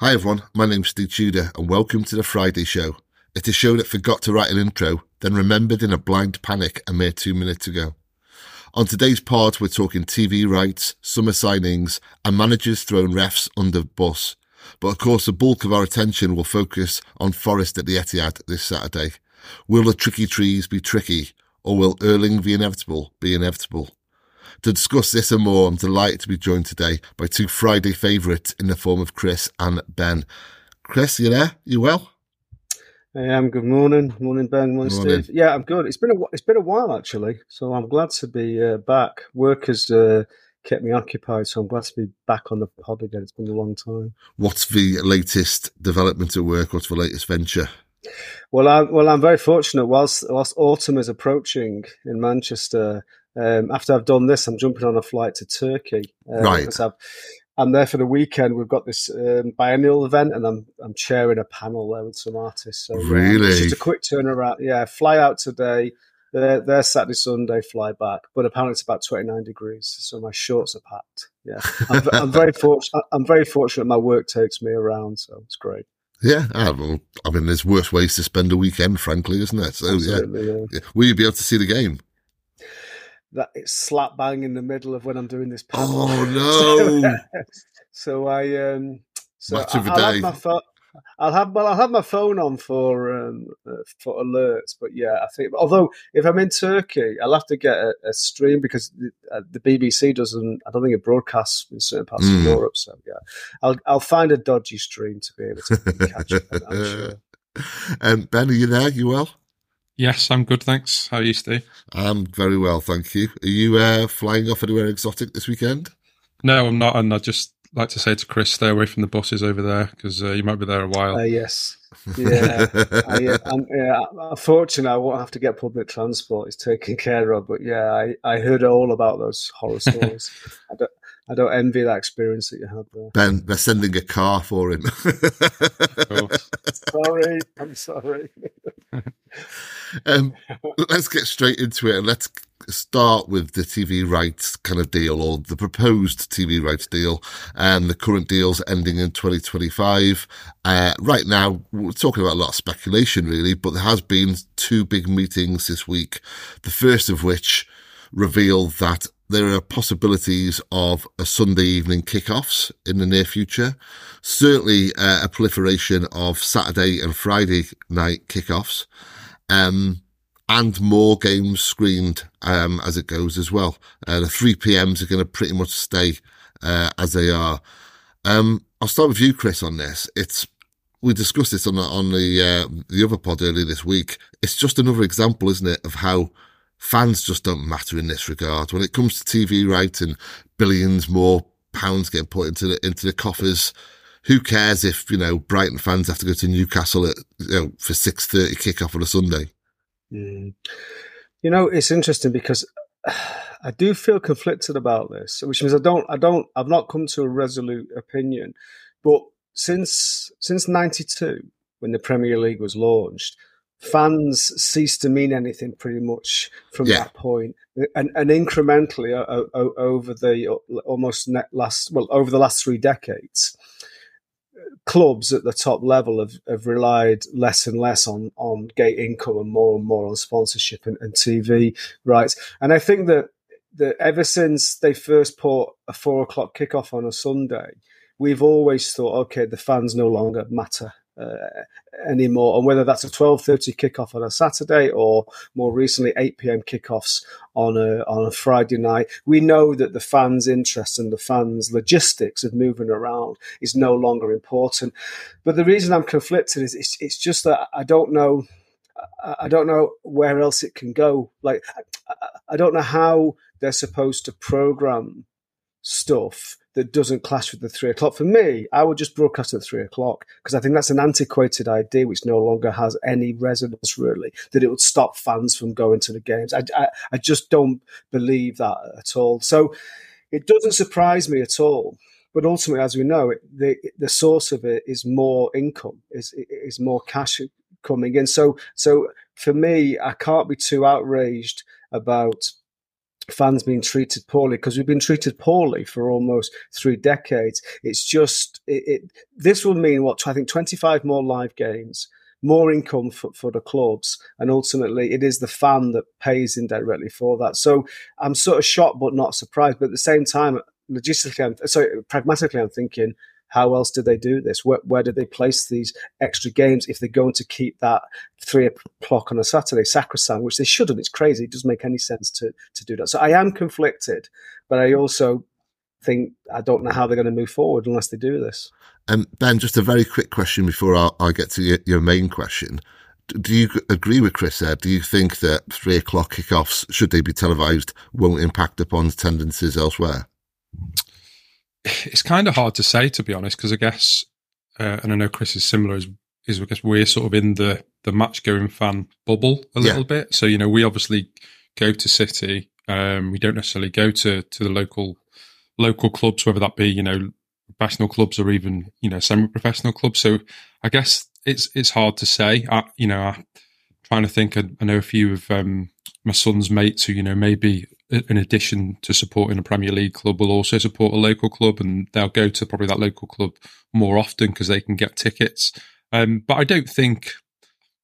Hi everyone, my name's Steve Tudor and welcome to the Friday Show. It's a show that forgot to write an intro, then remembered in a blind panic a mere two minutes ago. On today's pod, we're talking TV rights, summer signings, and managers throwing refs under bus. But of course, the bulk of our attention will focus on Forest at the Etihad this Saturday. Will the tricky trees be tricky, or will Erling the inevitable be inevitable? To discuss this and more, I'm delighted to be joined today by two Friday favourites in the form of Chris and Ben. Chris, you there? You well? I am. Good morning, morning, Ben. Morning, morning, Steve. Yeah, I'm good. It's been a it's been a while actually, so I'm glad to be uh, back. Work has uh, kept me occupied, so I'm glad to be back on the pod again. It's been a long time. What's the latest development at work? What's the latest venture? Well, I, well, I'm very fortunate. Whilst whilst autumn is approaching in Manchester, um, after I've done this, I'm jumping on a flight to Turkey. Um, right. i am there for the weekend. We've got this um, biennial event, and I'm I'm chairing a panel there with some artists. So really, it's just a quick turnaround. Yeah, fly out today. They're, they're Saturday, Sunday, fly back. But apparently it's about 29 degrees, so my shorts are packed. Yeah, I'm, I'm very fortunate. I'm very fortunate. My work takes me around, so it's great. Yeah, I, I mean, there's worse ways to spend a weekend, frankly, isn't there? So yeah. yeah. Will you be able to see the game? That it's slap bang in the middle of when I'm doing this panel. Oh no! so I um, so Match of the I'll day. Have my I'll have well, I'll have my phone on for um, uh, for alerts, but yeah, I think. Although if I'm in Turkey, I'll have to get a, a stream because the, uh, the, BBC doesn't. I don't think it broadcasts in certain parts mm. of. Europe. So yeah, I'll I'll find a dodgy stream to be able to catch it. I'm sure. Um, ben, are you there? You well? Yes, I'm good, thanks. How are you, Steve? I'm very well, thank you. Are you uh, flying off anywhere exotic this weekend? No, I'm not, and I just like to say to Chris, stay away from the buses over there because uh, you might be there a while. Uh, yes, yeah. I, uh, yeah. Unfortunately, I won't have to get public transport. It's taken care of, but yeah, I, I heard all about those horror stories. I don't, I don't envy that experience that you had there. Ben, they're sending a car for him. sorry, I'm sorry. um, let's get straight into it and let's start with the TV rights kind of deal or the proposed TV rights deal and the current deals ending in 2025. Uh, right now, we're talking about a lot of speculation really, but there has been two big meetings this week. The first of which revealed that there are possibilities of a Sunday evening kickoffs in the near future. Certainly uh, a proliferation of Saturday and Friday night kickoffs, um, and more games screened um, as it goes as well. Uh, the 3 PMs are going to pretty much stay uh, as they are. Um, I'll start with you, Chris, on this. It's we discussed this on the, on the uh, the other pod earlier this week. It's just another example, isn't it, of how fans just don't matter in this regard. When it comes to TV rights and billions more pounds getting put into the into the coffers, who cares if you know Brighton fans have to go to Newcastle at you know, for six thirty kickoff on a Sunday? Mm. You know, it's interesting because I do feel conflicted about this, which means I don't, I don't, I've not come to a resolute opinion. But since since '92, when the Premier League was launched, fans ceased to mean anything pretty much from yeah. that point. And, and incrementally uh, over the almost last, well, over the last three decades, clubs at the top level have, have relied less and less on, on gate income and more and more on sponsorship and, and TV rights. And I think that, that ever since they first put a four o'clock kickoff on a Sunday, we've always thought, okay, the fans no longer matter Uh, anymore. And whether that's a 12.30 kickoff on a Saturday or more recently 8 p.m. kickoffs on a, on a Friday night, we know that the fans' interest and the fans' logistics of moving around is no longer important. But the reason I'm conflicted is it's, it's just that I don't know. I don't know where else it can go. Like, I don't know how they're supposed to program stuff that doesn't clash with the three o'clock. For me, I would just broadcast at three o'clock because I think that's an antiquated idea which no longer has any resonance really, that it would stop fans from going to the games. I, I, I just don't believe that at all. So it doesn't surprise me at all. But ultimately, as we know, the the source of it is more income, is is more cash coming in. So so for me, I can't be too outraged about fans being treated poorly because we've been treated poorly for almost three decades. It's just it, it, this will mean what I think twenty five more live games, more income for, for the clubs, and ultimately it is the fan that pays indirectly for that. So I'm sort of shocked but not surprised. But at the same time, logistically, I'm, sorry, pragmatically, I'm thinking how else did they do this? Where, where did they place these extra games if they're going to keep that three o'clock on a Saturday sacrosanct, which they shouldn't? It's crazy. It doesn't make any sense to, to do that. So I am conflicted, but I also think I don't know how they're going to move forward unless they do this. Um, ben, just a very quick question before I, I get to your, your main question do you agree with Chris there? Do you think that three o'clock kickoffs, should they be televised, won't impact upon tendencies elsewhere? It's kind of hard to say to be honest, because I guess, uh, and I know Chris is similar, is, is because we're sort of in the the match going fan bubble a little yeah. bit. So you know, we obviously go to City. Um, we don't necessarily go to to the local local clubs, whether that be you know professional clubs or even you know semi professional clubs. So I guess it's it's hard to say. I, you know, I, trying to think. I, I know a few of um, my son's mates who you know maybe in addition to supporting a Premier League club, will also support a local club, and they'll go to probably that local club more often because they can get tickets. Um, but I don't think,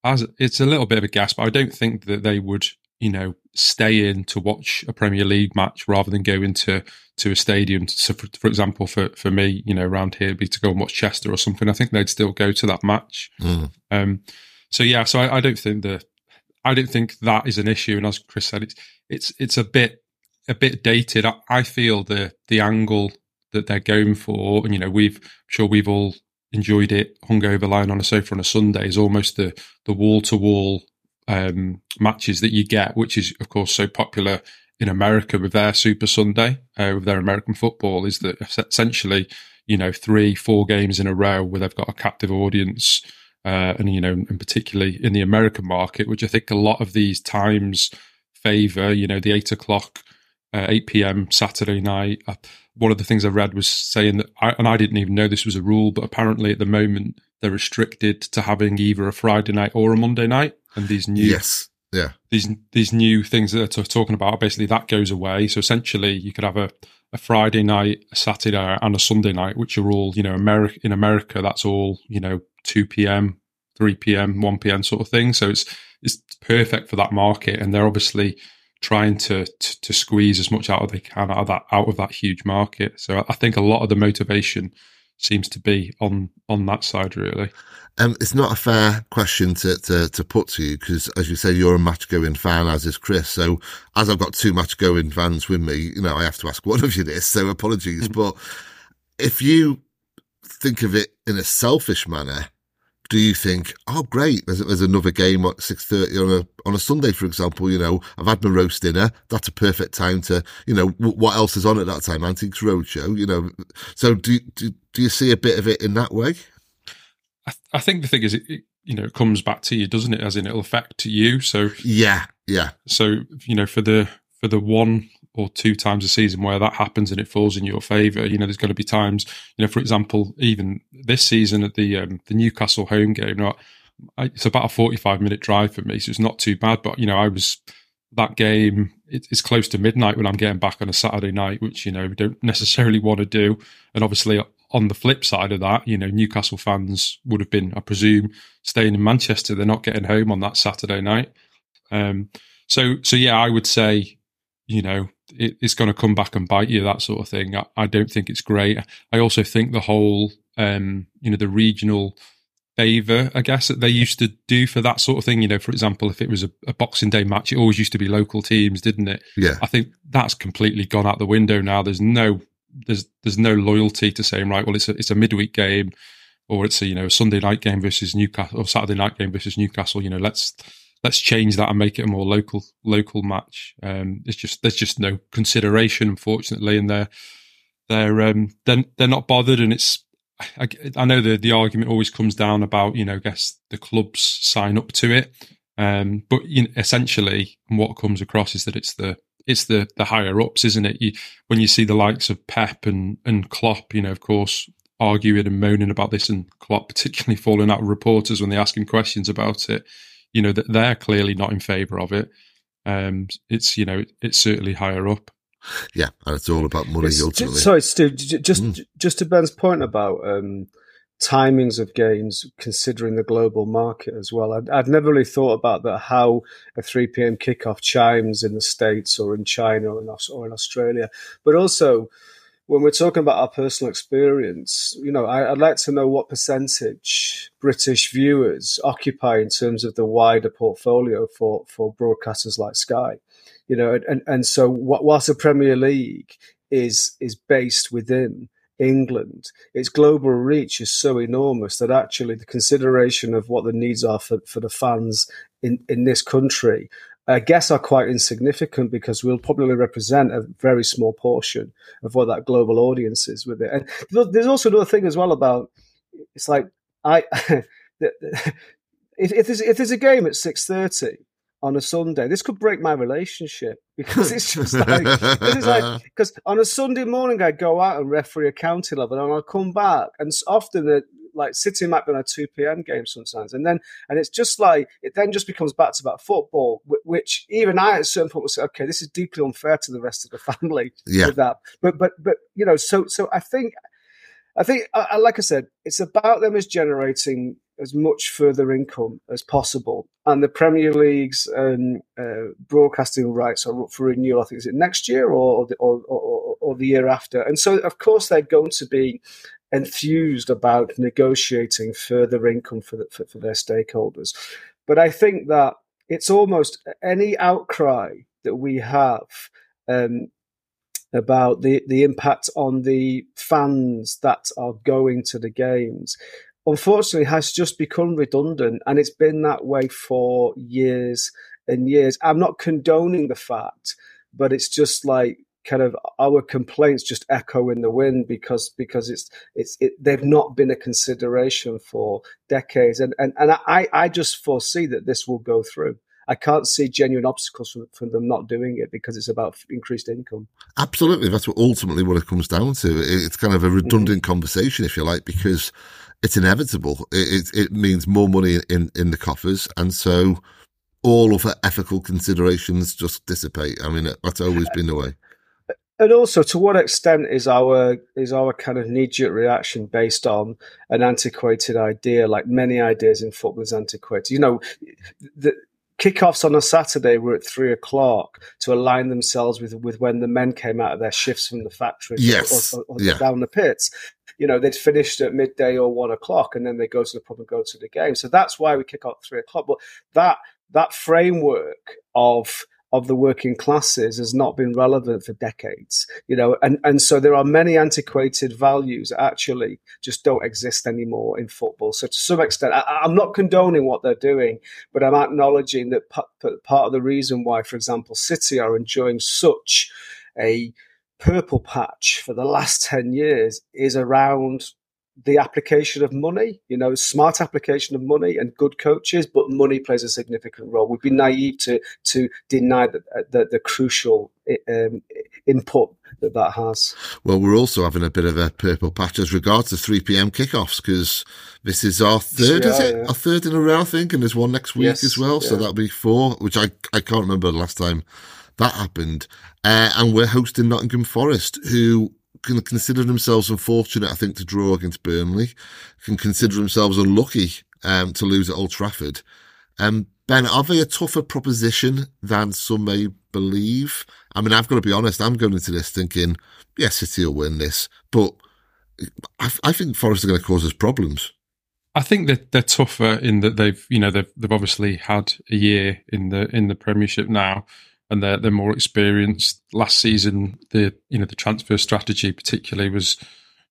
as it's a little bit of a guess, but I don't think that they would, you know, stay in to watch a Premier League match rather than go into to a stadium. So, for, for example, for for me, you know, around here, be to go and watch Chester or something. I think they'd still go to that match. Mm. Um, so yeah, so I, I don't think the I don't think that is an issue. And as Chris said, it's it's it's a bit a bit dated. I, I feel the the angle that they're going for, and you know, we've I'm sure we've all enjoyed it, hungover lying on a sofa on a Sunday, is almost the the wall to wall matches that you get, which is of course so popular in America with their Super Sunday, uh, with their American football, is that essentially you know three four games in a row where they've got a captive audience. Uh, and you know, and particularly in the American market, which I think a lot of these times favour. You know, the eight o'clock uh, 8 p.m. Saturday night. Uh, one of the things I read was saying that, I, and I didn't even know this was a rule, but apparently at the moment they're restricted to having either a Friday night or a Monday night. And these new, yes, yeah, these these new things that they're talking about, basically that goes away. So essentially, you could have a, a Friday night, a Saturday, and a Sunday night, which are all, you know, America in America. That's all, you know, 2 p.m., 3 p.m., 1 p.m. sort of thing. So it's it's perfect for that market, and they're obviously trying to, to, to squeeze as much out of they can out of that out of that huge market. So I think a lot of the motivation seems to be on on that side really. Um, it's not a fair question to, to, to put to you because, as you say, you're a match going fan, as is Chris. So, as I've got two match going fans with me, you know, I have to ask one of you this. So, apologies. Mm-hmm. but if you think of it in a selfish manner, do you think, oh great, there's, there's another game at six thirty on a on a Sunday, for example? You know, I've had my roast dinner. That's a perfect time to, you know, w- what else is on at that time? Antiques Roadshow. You know, so do do do you see a bit of it in that way? I, th- I think the thing is, it, it, you know, it comes back to you, doesn't it? As in, it'll affect you. So yeah, yeah. So you know, for the for the one or two times a season where that happens and it falls in your favour. You know, there's going to be times, you know, for example, even this season at the um, the Newcastle home game, you know, I, it's about a 45 minute drive for me, so it's not too bad. But you know, I was that game. It, it's close to midnight when I'm getting back on a Saturday night, which you know we don't necessarily want to do. And obviously, on the flip side of that, you know, Newcastle fans would have been, I presume, staying in Manchester. They're not getting home on that Saturday night. Um, so, so yeah, I would say, you know, it, it's going to come back and bite you, that sort of thing. I, I, don't think it's great. I also think the whole, um, you know, the regional favour, I guess, that they used to do for that sort of thing. You know, for example, if it was a, a, Boxing Day match, it always used to be local teams, didn't it? Yeah. I think that's completely gone out the window now. There's no, there's, there's no loyalty to saying, right, well, it's a, it's a midweek game or it's a, you know, a Sunday night game versus Newcastle or Saturday night game versus Newcastle. You know, let's, let's change that and make it a more local local match. Um, it's just there's just no consideration, unfortunately, and they're they're um, they're, they're not bothered. And it's I, I know the the argument always comes down about you know, I guess the clubs sign up to it, um, but you know, essentially what comes across is that it's the it's the the higher ups, isn't it? You, when you see the likes of Pep and and Klopp, you know, of course, arguing and moaning about this, and Klopp particularly falling out with reporters when they ask him questions about it you know that they're clearly not in favour of it. um, it's you know it's certainly higher up. Yeah, and it's all about money It's- ultimately. Sorry, Stu. Just Mm. just to Ben's point about um, timings of games, considering the global market as well. I'd, I'd never really thought about that. How a three pm kickoff chimes in the states or in China or in, or in Australia, but also. When we're talking about our personal experience, you know, I, I'd like to know what percentage British viewers occupy in terms of the wider portfolio for, for broadcasters like Sky. You know, and, and so whilst the Premier League is is based within England, its global reach is so enormous that actually the consideration of what the needs are for, for the fans in, in this country, Uh, I guess, are quite insignificant because we'll probably represent a very small portion of what that global audience is with it. And there's also another thing as well about it's like I if, if there's if there's a game at six thirty on a Sunday, this could break my relationship because it's just like this is like because on a Sunday morning I go out and referee a county level and I'll come back and often the like City might be on a two p.m. game sometimes and then and it's just like it then just becomes back to about football, which even I at a certain point will say, okay, this is deeply unfair to the rest of the family yeah, with that. But but but you know, so so I think I think like I said, it's about them as generating as much further income as possible, and the Premier League's um, uh, broadcasting rights are up for renewal. I think is it next year or or, or, or the year after, and so of course they're going to be enthused about negotiating further income for, the, for, for their stakeholders. But I think that it's almost any outcry that we have um, about the, the impact on the fans that are going to the games, unfortunately, has just become redundant. And it's been that way for years and years. I'm not condoning the fact, but it's just like kind of our complaints just echo in the wind because because it's it's it, they've not been a consideration for decades and and, and I, I just foresee that this will go through I can't see genuine obstacles for, for them not doing it because it's about increased income. absolutely. That's what ultimately what it comes down to. It- It's kind of a mm-hmm. redundant conversation, if you like, because it's inevitable. It, it, it means more money in, in the coffers, and so all of the ethical considerations just dissipate. I mean, that's always been the way. And also, to what extent is our is our kind of knee jerk reaction based on an antiquated idea? Like many ideas in football is antiquated. You know, the kickoffs on a Saturday were at three o'clock to align themselves with with when the men came out of their shifts from the factory Yes. or, or, or Yeah. down the pits. You know, they'd finished at midday or one o'clock, and then they go to the pub and go to the game. So that's why we kick off at three o'clock. But that that framework of of the working classes has not been relevant for decades, you know, and, and so there are many antiquated values that actually just don't exist anymore in football. So to some extent, I, I'm not condoning what they're doing, but I'm acknowledging that pa- that part of the reason why, for example, City are enjoying such a purple patch for the last 10 years is around the application of money, you know, smart application of money and good coaches, but money plays a significant role. We'd be naive to to deny the the, the crucial um, input that that has. Well, we're also having a bit of a purple patch as regards to 3 p.m. kickoffs because this is our third, is it? yeah. Our third in a row, I think, and there's one next week Yes, as well. So that'll be four, which I, I can't remember the last time that happened. Uh, and we're hosting Nottingham Forest, who can consider themselves unfortunate, I think, to draw against Burnley, can consider themselves unlucky um, to lose at Old Trafford. Um, ben, are they a tougher proposition than some may believe? I mean, I've got to be honest, I'm going into this thinking, yes, City will win this, but I, I think Forest are going to cause us problems. I think that they're tougher in that they've you know they've they've obviously had a year in the in the Premiership now, and they're they're more experienced. Last season, the you know the transfer strategy particularly was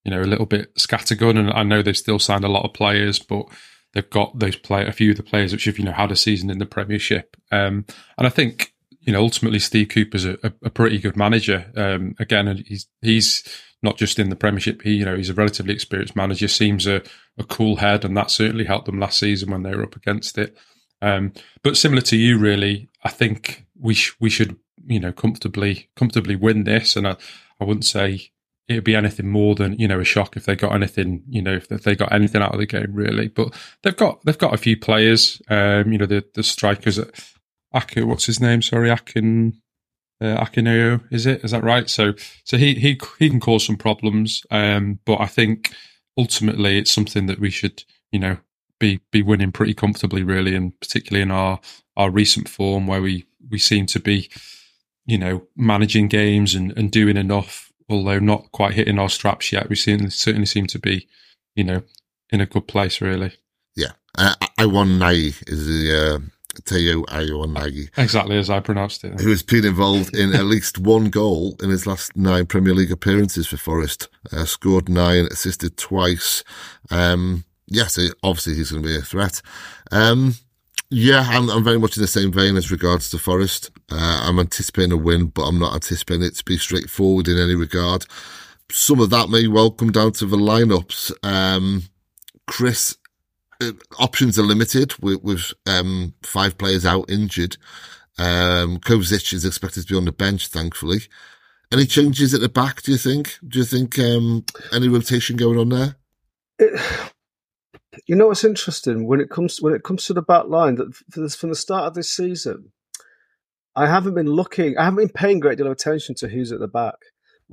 you know a little bit scattergun, and I know they've still signed a lot of players, but they've got those play a few of the players which have you know had a season in the Premiership, um, and I think you know ultimately Steve Cooper's a, a, pretty good manager. Um, again, he's he's not just in the Premiership. He, you know, he's a relatively experienced manager. Seems a, a cool head, and that certainly helped them last season when they were up against it. Um, but similar to you, really, I think we sh- we should you know comfortably comfortably win this, and I, I wouldn't say it'd be anything more than you know a shock if they got anything you know if they got anything out of the game really. But they've got they've got a few players. Um, you know, the the strikers Aku, what's his name? Sorry, Akin uh, is it? Is that right? So, so he he he can cause some problems, um, but I think ultimately it's something that we should, you know, be be winning pretty comfortably, really, and particularly in our our recent form where we we seem to be, you know, managing games and, and doing enough, although not quite hitting our straps yet. We seem, certainly seem to be, you know, in a good place, really. Yeah, uh, Awoniyi is the. Uh Taiwo Awoniyi. Exactly as I pronounced it. Who has been involved in at least one goal in his last nine Premier League appearances for Forest. Uh, scored nine, assisted twice. Um, yes, obviously he's going to be a threat. Um, yeah, I'm, I'm, very much in the same vein as regards to Forest. Uh, I'm anticipating a win, but I'm not anticipating it to be straightforward in any regard. Some of that may well come down to the lineups. Um, Chris uh, options are limited with, with um, five players out injured. Um, Kovacic is expected to be on the bench, thankfully. Any changes at the back? Do you think? Do you think um, any rotation going on there? You know what's interesting when it comes when it comes to the back line that this, from the start of this season, I haven't been looking. I haven't been paying a great deal of attention to who's at the back,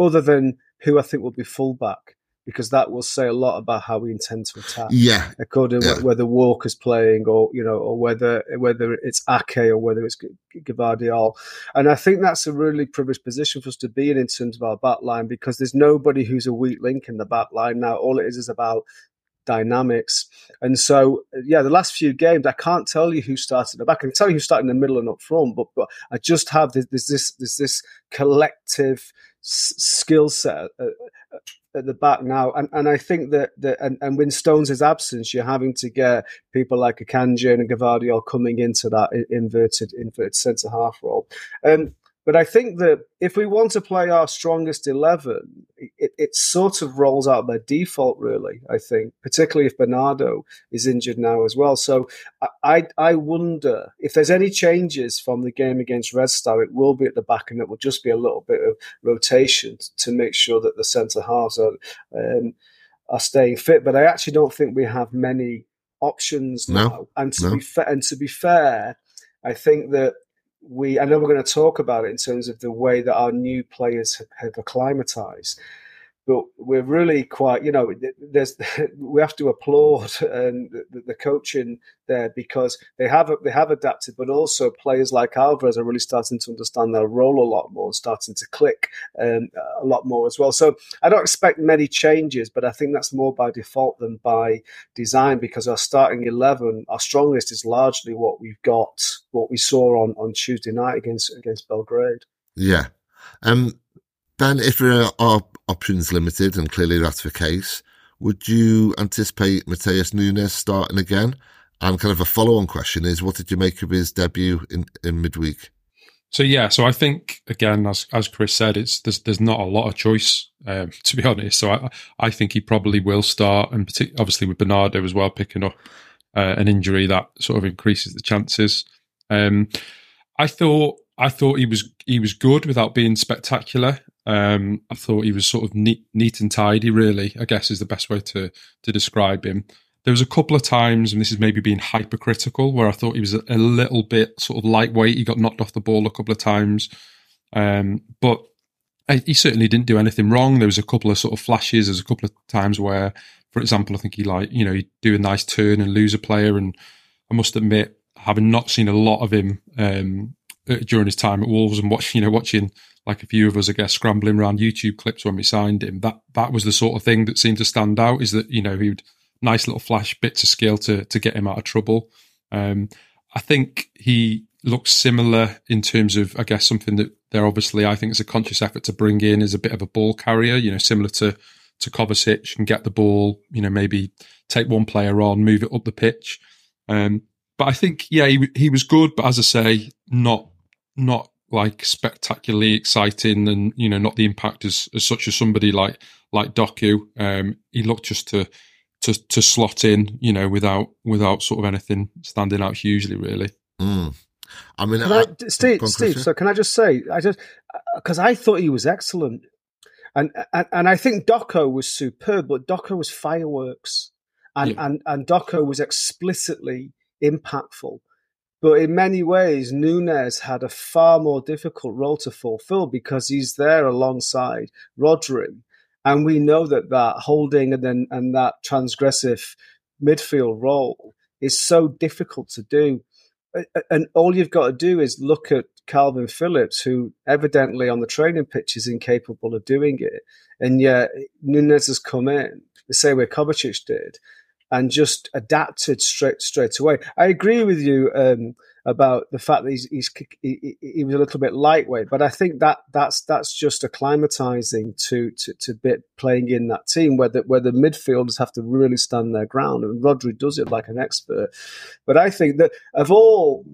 other than who I think will be fullback because that will say a lot about how we intend to attack. Yeah, according yeah. whether Walker's playing or you know, or whether whether it's Ake or whether it's Gvardiol, and I think that's a really privileged position for us to be in in terms of our back line because there's nobody who's a weak link in the back line now. All it is is about dynamics. And so, yeah, the last few games, I can't tell you who started the back. I can tell you who started in the middle and up front, but, but I just have this, there's this, there's this collective s- skill set at, at, the back now. And, and I think that, that and, and when Stones' is absence, you're having to get people like Akanji and Gvardiol coming into that inverted, inverted centre half role. Um, but I think that if we want to play our strongest 11, it, it, sort of rolls out by default, really, I think, particularly if Bernardo is injured now as well. So I, I wonder if there's any changes from the game against Red Star, it will be at the back and it will just be a little bit of rotation to make sure that the centre halves are, um, are staying fit. But I actually don't think we have many options no, now. And to, no. be fa- and to be fair, I think that we I know we're going to talk about it in terms of the way that our new players have, have acclimatized but we're really quite, you know, there's we have to applaud and the, the, coaching there because they have they have adapted, but also players like Alvarez are really starting to understand their role a lot more, starting to click um, a lot more as well. So I don't expect many changes, but I think that's more by default than by design because our starting eleven, our strongest is largely what we've got, what we saw on on Tuesday night against against Belgrade. Yeah. Um, Ben, if there are options limited, and clearly that's the case, would you anticipate Matheus Nunes starting again? And kind of a follow-on question is, what did you make of his debut in, in midweek? So yeah, so I think again, as as Chris said, it's there's there's not a lot of choice um, to be honest. So I I think he probably will start, and partic- obviously with Bernardo as well picking up uh, an injury that sort of increases the chances. Um, I thought I thought he was he was good without being spectacular. Um, I thought he was sort of neat, neat and tidy. Really, I guess is the best way to to describe him. There was a couple of times, and this is maybe being hypercritical, where I thought he was a, little bit sort of lightweight. He got knocked off the ball a couple of times, um, but I, he certainly didn't do anything wrong. There was a couple of sort of flashes. There's a couple of times where, for example, I think he like you know he'd do a nice turn and lose a player, and I must admit, having not seen a lot of him um, during his time at Wolves and watching, you know, watching like a few of us, I guess, scrambling around YouTube clips when we signed him. That that was the sort of thing that seemed to stand out. Is that you know he would nice little flash bits of skill to to get him out of trouble. Um, I think he looks similar in terms of, I guess, something that they're obviously, I think, it's a conscious effort to bring in is a bit of a ball carrier. You know, similar to to Kovacic and get the ball. You know, maybe take one player on, move it up the pitch. Um, but I think, yeah, he he was good, but as I say, not not like spectacularly exciting and you know not the impact as, as such as somebody like like Doku. Um, he looked just to to to slot in, you know, without without sort of anything standing out hugely, really. Mm. I mean, I, I, Steve, Steve. So can I just say, I just because I thought he was excellent, and, and and I think Doku was superb, but Doku was fireworks, and yeah. and and Doku was explicitly impactful But in many ways, Nunes had a far more difficult role to fulfill because he's there alongside Rodri. And we know that that holding and then and that transgressive midfield role is so difficult to do. And all you've got to do is look at Kalvin Phillips, who evidently on the training pitch is incapable of doing it. And yet Nunes has come in the same way Kovacic did and just adapted straight straight away. I agree with you um, about the fact that he's, he's he, he, was a little bit lightweight, but I think that that's that's just acclimatizing to to, to bit playing in that team where the, where the midfielders have to really stand their ground, and Rodri does it like an expert. But I think that of all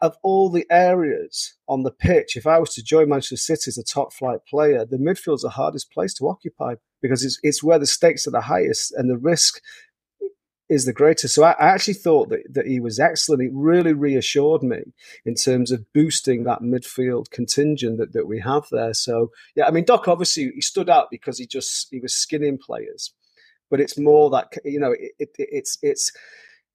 of all the areas on the pitch, if I was to join Manchester City as a top flight player, the midfield's the hardest place to occupy because it's it's where the stakes are the highest and the risk is the greatest. So I, I, actually thought that, that he was excellent. It really reassured me in terms of boosting that midfield contingent that, that we have there. So yeah, I mean Doc obviously he stood out because he just he was skinning players, but it's more that you know it, it, it's it's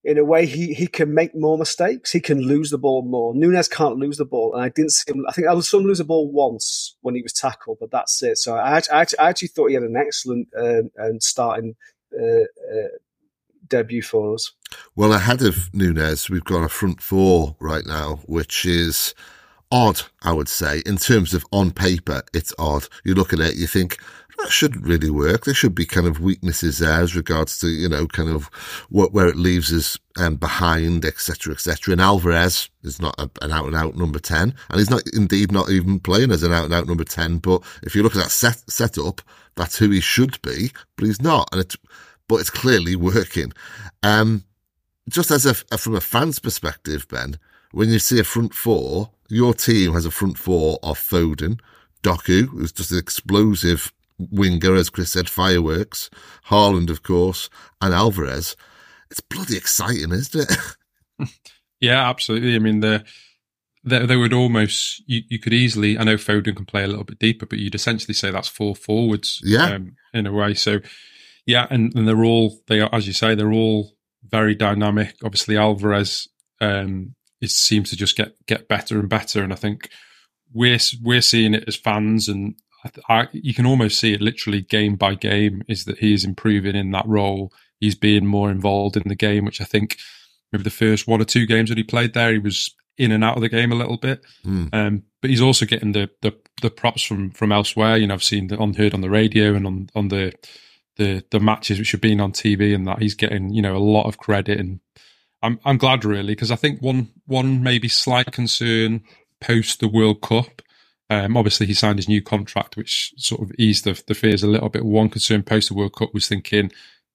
in a way he he can make more mistakes. He can lose the ball more. Nunes can't lose the ball, and I didn't see him. I think I saw him lose the ball once when he was tackled, but that's it. So I, I, I actually thought he had an excellent um, and starting. Uh, uh, debut for us? Well, ahead of Nunes, we've got a front four right now, which is odd, I would say. In terms of on paper, it's odd. You look at it, you think, that shouldn't really work. There should be kind of weaknesses there as regards to, you know, kind of what, where it leaves us um, behind, etc., etc. And Alvarez is not a, an out and out number 10, and he's not indeed not even playing as an out and out number 10. But if you look at that set, setup, that's who he should be, but he's not. And it's, but it's clearly working. Um, just as a, a, from a fan's perspective, Ben, when you see a front four, your team has a front four of Foden, Doku, who's just an explosive winger, as Chris said, fireworks, Haaland, of course, and Alvarez. It's bloody exciting, isn't it? yeah, absolutely. I mean, the they, they would almost you, you could easily. I know Foden can play a little bit deeper, but you'd essentially say that's four forwards, yeah, um, in a way. So yeah, and, and they're all they are, as you say, they're all very dynamic. Obviously, Alvarez um, it seems to just get get better and better, and I think we're we're seeing it as fans, and I, I, you can almost see it literally game by game. Is that he is improving in that role? He's being more involved in the game, which I think maybe the first one or two games that he played there, he was in and out of the game a little bit. Mm. Um, but he's also getting the, the the props from from elsewhere. You know, I've seen the, on heard on the radio and on on the the the matches which have been on TV and that he's getting you know a lot of credit and I'm I'm glad really because I think one one maybe slight concern post the World Cup. Um, obviously, he signed his new contract, which sort of eased the, the fears a little bit. One concern post the World Cup was thinking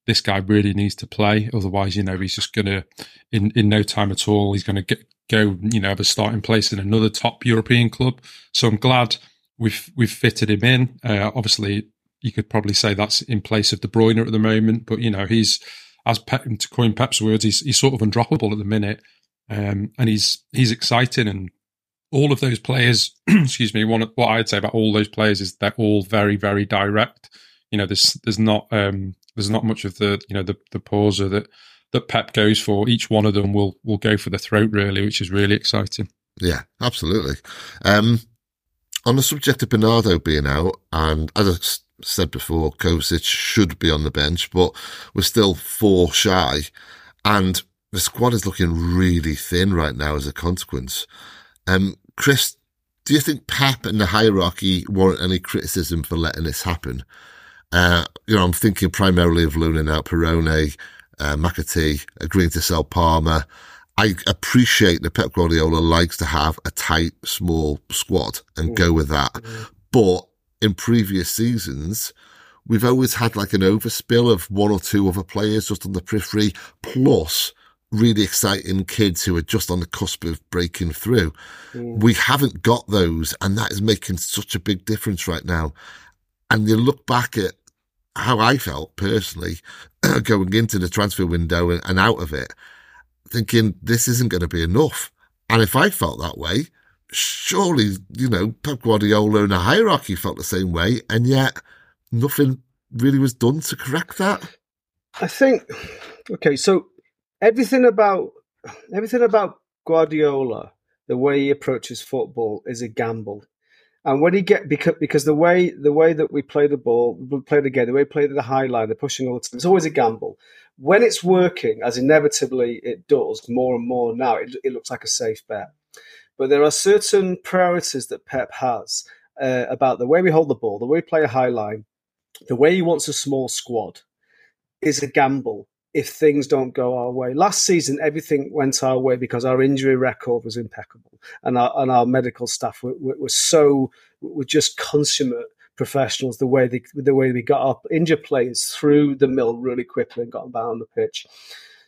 this guy really needs to play, otherwise, you know, he's just to in in no time at all, he's to get go, you know, have a starting place in another top European club. So I'm glad we've we've fitted him in. Uh, obviously, you could probably say that's in place of De Bruyne at the moment. But you know, he's as Pep, to coin Pep's words, he's he's sort of undroppable at the minute, um, and he's he's exciting. And all of those players, excuse me, one what I'd say about all those players is they're all very very direct. You know, there's there's not um, there's not much of the you know the the pauser that that Pep goes for. Each one of them will will go for the throat really, which is really exciting. Yeah, absolutely. Um, on the subject of Bernardo being out, and as said before, Kovacic should be on the bench, but we're still four shy. And the squad is looking really thin right now as a consequence. Um, Chris, do you think Pep and the hierarchy warrant any criticism for letting this happen? Uh, you know, I'm thinking primarily of Luna now, Perrone, uh, McAtee agreeing to sell Palmer. I appreciate that Pep Guardiola likes to have a tight, small squad and mm. go with that. Mm. But in previous seasons, we've always had like an overspill of one or two other players just on the periphery, plus really exciting kids who are just on the cusp of breaking through. Mm. We haven't got those, and that is making such a big difference right now. And you look back at how I felt personally going into the transfer window and, and out of it, thinking this isn't going to be enough. And if I felt that way, surely, you know, Pep Guardiola and the hierarchy felt the same way, and yet nothing really was done to correct that. I think, okay, so everything about everything about Guardiola, the way he approaches football is a gamble. And when he get because because the way the way that we play the ball, we play the game, the way we play the high line, the pushing all the time, it's always a gamble. When it's working, as inevitably it does more and more now, it, it looks like a safe bet. But there are certain priorities that Pep has uh, about the way we hold the ball, the way we play a high line, the way he wants a small squad is a gamble if things don't go our way. Last season, everything went our way because our injury record was impeccable, and our and our medical staff were, were, were so were just consummate professionals. The way they the way we got our injured players through the mill really quickly and got them back on the pitch.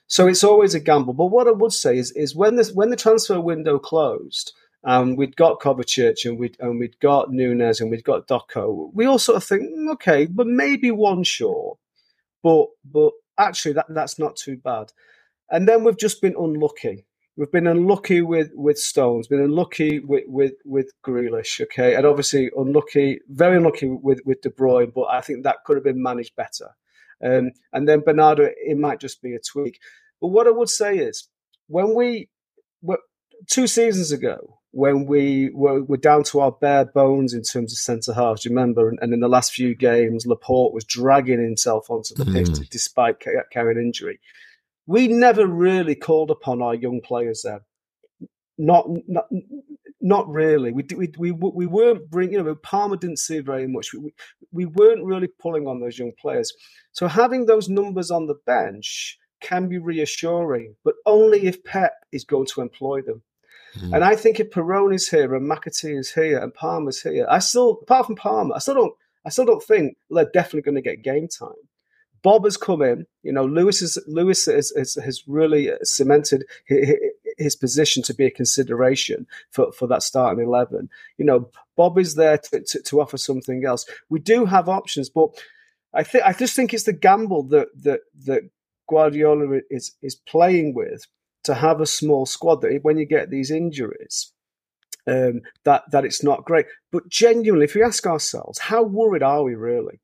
So it's always a gamble. But what I would say is is when this when the transfer window closed. Um, we'd got Kovacic and we'd and we'd got Nunes and we'd got Doku. We all sort of think, mm, okay, but maybe one short. But but actually that, that's not too bad. And then we've just been unlucky. We've been unlucky with with Stones, been unlucky with with with Grealish, okay, and obviously unlucky, very unlucky with with De Bruyne. But I think that could have been managed better. Um, and then Bernardo, it might just be a tweak. But what I would say is, when we were two seasons ago, when we were, were down to our bare bones in terms of centre halves. Do you remember? And, and, in the last few games, Laporte was dragging himself onto the pitch mm. despite carrying injury. We never really called upon our young players there. Not, not, not really. We, we, we, we weren't bringing, you know, Palmer didn't see very much. We, we weren't really pulling on those young players. So having those numbers on the bench can be reassuring, but only if Pep is going to employ them. Mm. And I think if Perrone is here and McAtee is here and Palmer's here, I still, apart from Palmer, I still don't, I still don't think they're definitely going to get game time. Bobb has come in. You know, Lewis is Lewis has, has, has really cemented his, position to be a consideration for, for that starting eleven. You know, Bobb is there to, to, to offer something else. We do have options, but I think I just think it's the gamble that that that Guardiola is is playing with to have a small squad that when you get these injuries, um, that that it's not great. But genuinely, if we ask ourselves, how worried are we really?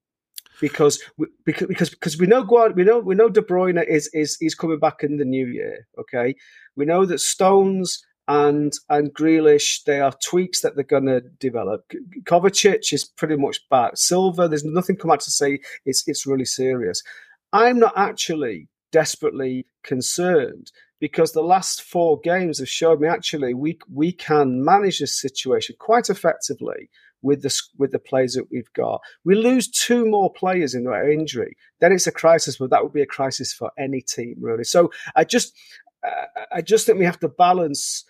Because we, because because because we know Guard, we know we know De Bruyne is is is coming back in the new year. Okay, we know that Stones and and Grealish, they are tweaks that they're going to develop. Kovacic is pretty much back. Silva, there's nothing come out to say it's it's really serious. I'm not actually desperately concerned because the last four games have showed me actually we we can manage this situation quite effectively with the with the players that we've got. We lose two more players in their injury, then it's a crisis. But that would be a crisis for any team, really. So I just uh, I just think we have to balance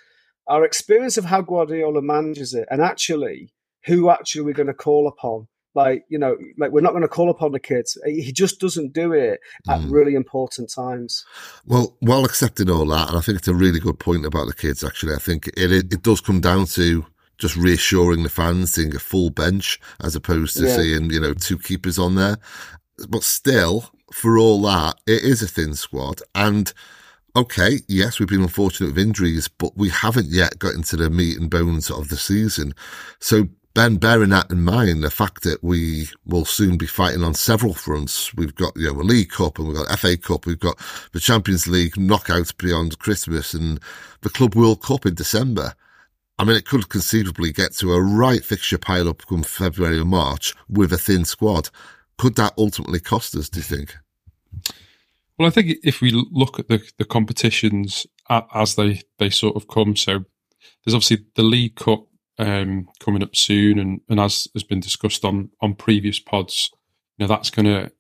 our experience of how Guardiola manages it, and actually who actually we're going to call upon like you know like we're not going to call upon the kids he just doesn't do it at mm. really important times well while accepting all that and i think it's a really good point about the kids actually i think it it, it does come down to just reassuring the fans seeing a full bench as opposed to yeah. seeing you know two keepers on there but still for all that it is a thin squad and okay, yes, we've been unfortunate with injuries, but we haven't yet got into the meat and bones of the season. So Ben, bearing that in mind, the fact that we will soon be fighting on several fronts, we've got you know a League Cup and we've got FA Cup, we've got the Champions League knockouts beyond Christmas, and the Club World Cup in December. I mean, it could conceivably get to a right fixture pile up come February or March with a thin squad. Could that ultimately cost us? Do you think? Well, I think if we look at the the competitions as they they sort of come, so there's obviously the League Cup um, coming up soon, and, and as has been discussed on on previous pods, you know that's going to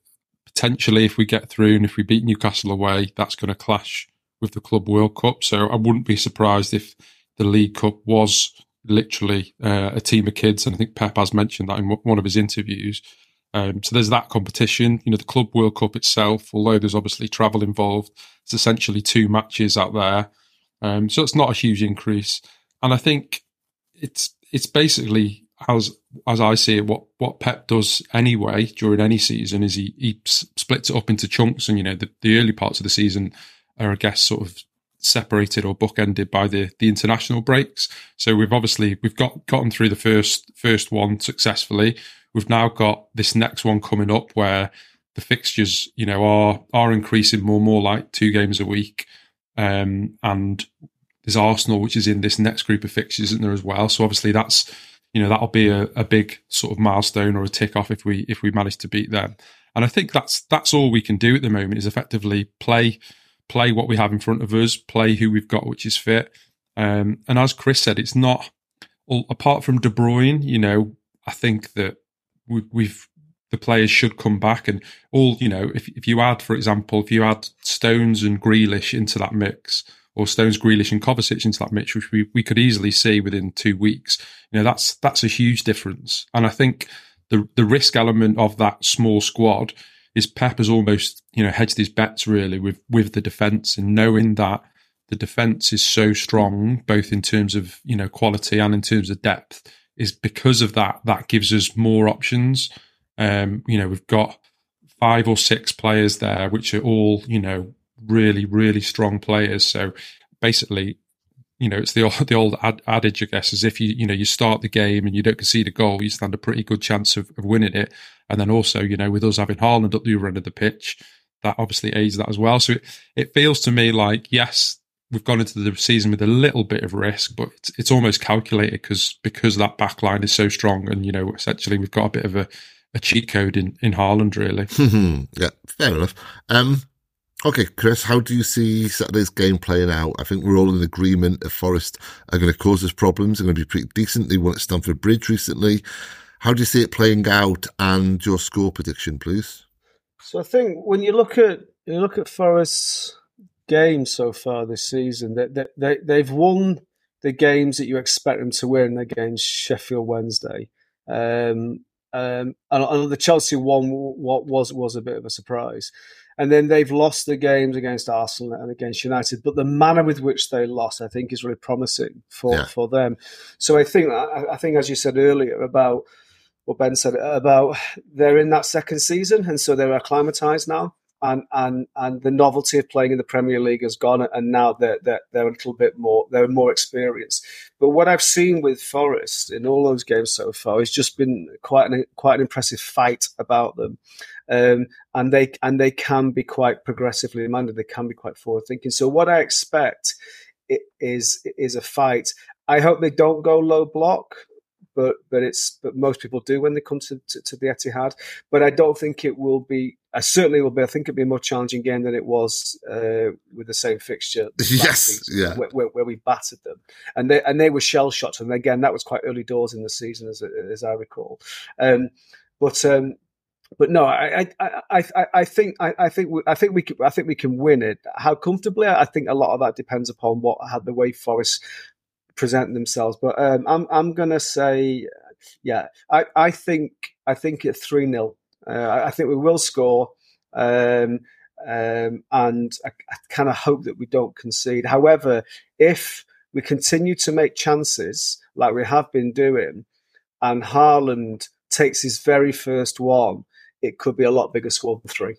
potentially, if we get through and if we beat Newcastle away, that's going to clash with the Club World Cup. So I wouldn't be surprised if the League Cup was literally uh, a team of kids, and I think Pep has mentioned that in one of his interviews. Um, so there's that competition. You know, the Club World Cup itself, although there's obviously travel involved, it's essentially two matches out there. Um, so it's not a huge increase. And I think it's it's basically as as I see it, what what Pep does anyway during any season is he he splits it up into chunks, and you know the, the early parts of the season are I guess sort of separated or bookended by the the international breaks. So we've obviously we've got gotten through the first first one successfully. We've now got this next one coming up where the fixtures, you know, are are increasing more and more like two games a week, um, and there's Arsenal, which is in this next group of fixtures, isn't there as well? So obviously that's you know that'll be a, a big sort of milestone or a tick off if we if we manage to beat them. And I think that's that's all we can do at the moment is effectively play play what we have in front of us, play who we've got, which is fit. Um, and as Chris said, it's not apart from De Bruyne. You know, I think that we, we've the players should come back and all. You know, if if you add, for example, if you add Stones and Grealish into that mix, or Stones, Grealish, and Kovacic into that mix, which we, we could easily see within two weeks. You know, that's that's a huge difference. And I think the the risk element of that small squad is Pep has almost you know hedged his bets really with with the defence and knowing that the defence is so strong both in terms of you know quality and in terms of depth is because of that that gives us more options. Um, you know, we've got five or six players there which are all you know really, really strong players. So basically, you know, it's the old, the old ad, adage, I guess, is if you, you know, you start the game and you don't concede a goal, you stand a pretty good chance of, of winning it. And then also, you know, with us having Haaland up the other end of the pitch, that obviously aids that as well. So it, it feels to me like, yes, we've gone into the season with a little bit of risk, but it's, it's almost calculated because because that back line is so strong, and you know, essentially we've got a bit of a, a cheat code in in Haaland, really. yeah, fair enough. Um, Okay, Chris, how do you see Saturday's game playing out? I think we're all in agreement that Forest are going to cause us problems. They're going to be pretty decent. They won at Stamford Bridge recently. How do you see it playing out and your score prediction, please? So I think when you look at you look at Forest's games so far this season, they, they, they, they've won the games that you expect them to win against Sheffield Wednesday. Um, um, and, and the Chelsea one was was a bit of a surprise and then they've lost the games against Arsenal and against United. But the manner with which they lost, I think, is really promising for, yeah. for them. So I think I, think, as you said earlier about what Ben said about they're in that second season, and so they're acclimatized now and and and the novelty of playing in the Premier League has gone, and now they're they're, they're a little bit more they're more experienced. But what I've seen with Forest in all those games so far has just been quite an quite an impressive fight about them, um, and they and they can be quite progressively minded. They can be quite forward thinking. So what I expect is is a fight. I hope they don't go low block but but it's but most people do when they come to, to, to, the Etihad. But I don't think it will be. I certainly will be. I think it'll be a more challenging game than it was uh, with the same fixture. Yes, season, yeah, where, where, where, we battered them, and they and they were shell shocked. And again, that was quite early doors in the season, as as I recall. Um, but um, but no, I I, I, I think I, I think we, I think we can, I think we can win it. How comfortably? I think a lot of that depends upon what how the way Forest present themselves. But um, I'm I'm gonna say, yeah, I, I think I think it's three 0 uh, I think we will score, um, um, and I, I kind of hope that we don't concede. However, if we continue to make chances like we have been doing, and Haaland takes his very first one, it could be a lot bigger score than three.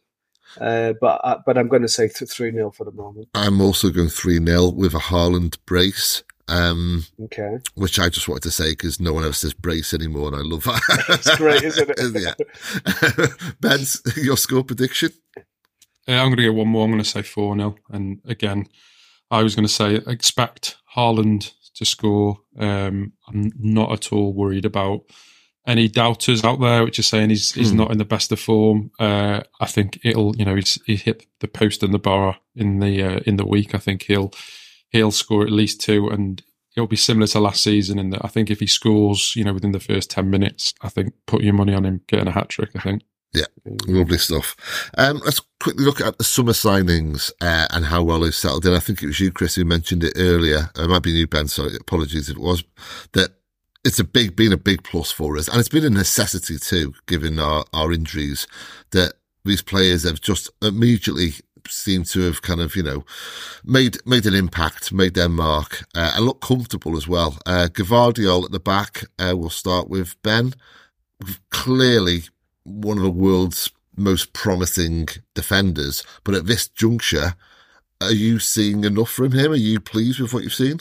Uh, but uh, but I'm going to say three 0 for the moment. I'm also going three 0 with a Haaland brace. Um, okay. Which I just wanted to say because no one else says brace anymore, and I love that. it's great, isn't it? yeah. Ben's your score prediction? Yeah, I'm going to get one more. I'm going to say 4 0. And again, I was going to say expect Haaland to score. Um, I'm not at all worried about any doubters out there which are saying he's he's hmm. not in the best of form. Uh, I think it'll you know he's he hit the post and the bar in the uh, in the week. I think he'll he'll score at least two, and it'll be similar to last season. And I think if he scores, you know, within the first ten minutes, I think put your money on him getting a hat trick. I think. Yeah, lovely stuff. Um, let's quickly look at the summer signings uh, and how well they've settled in. I think it was you, Chris, who mentioned it earlier. It might be you, Ben. Sorry, apologies if it was that. It's a big, been a big plus for us, and it's been a necessity too, given our, our injuries, that these players have just immediately seem to have kind of, you know, made made an impact, made their mark, uh, and look comfortable as well. Uh, Gvardiol at the back, uh, we'll start with Ben. Clearly one of the world's most promising defenders, but at this juncture, are you seeing enough from him? Are you pleased with what you've seen?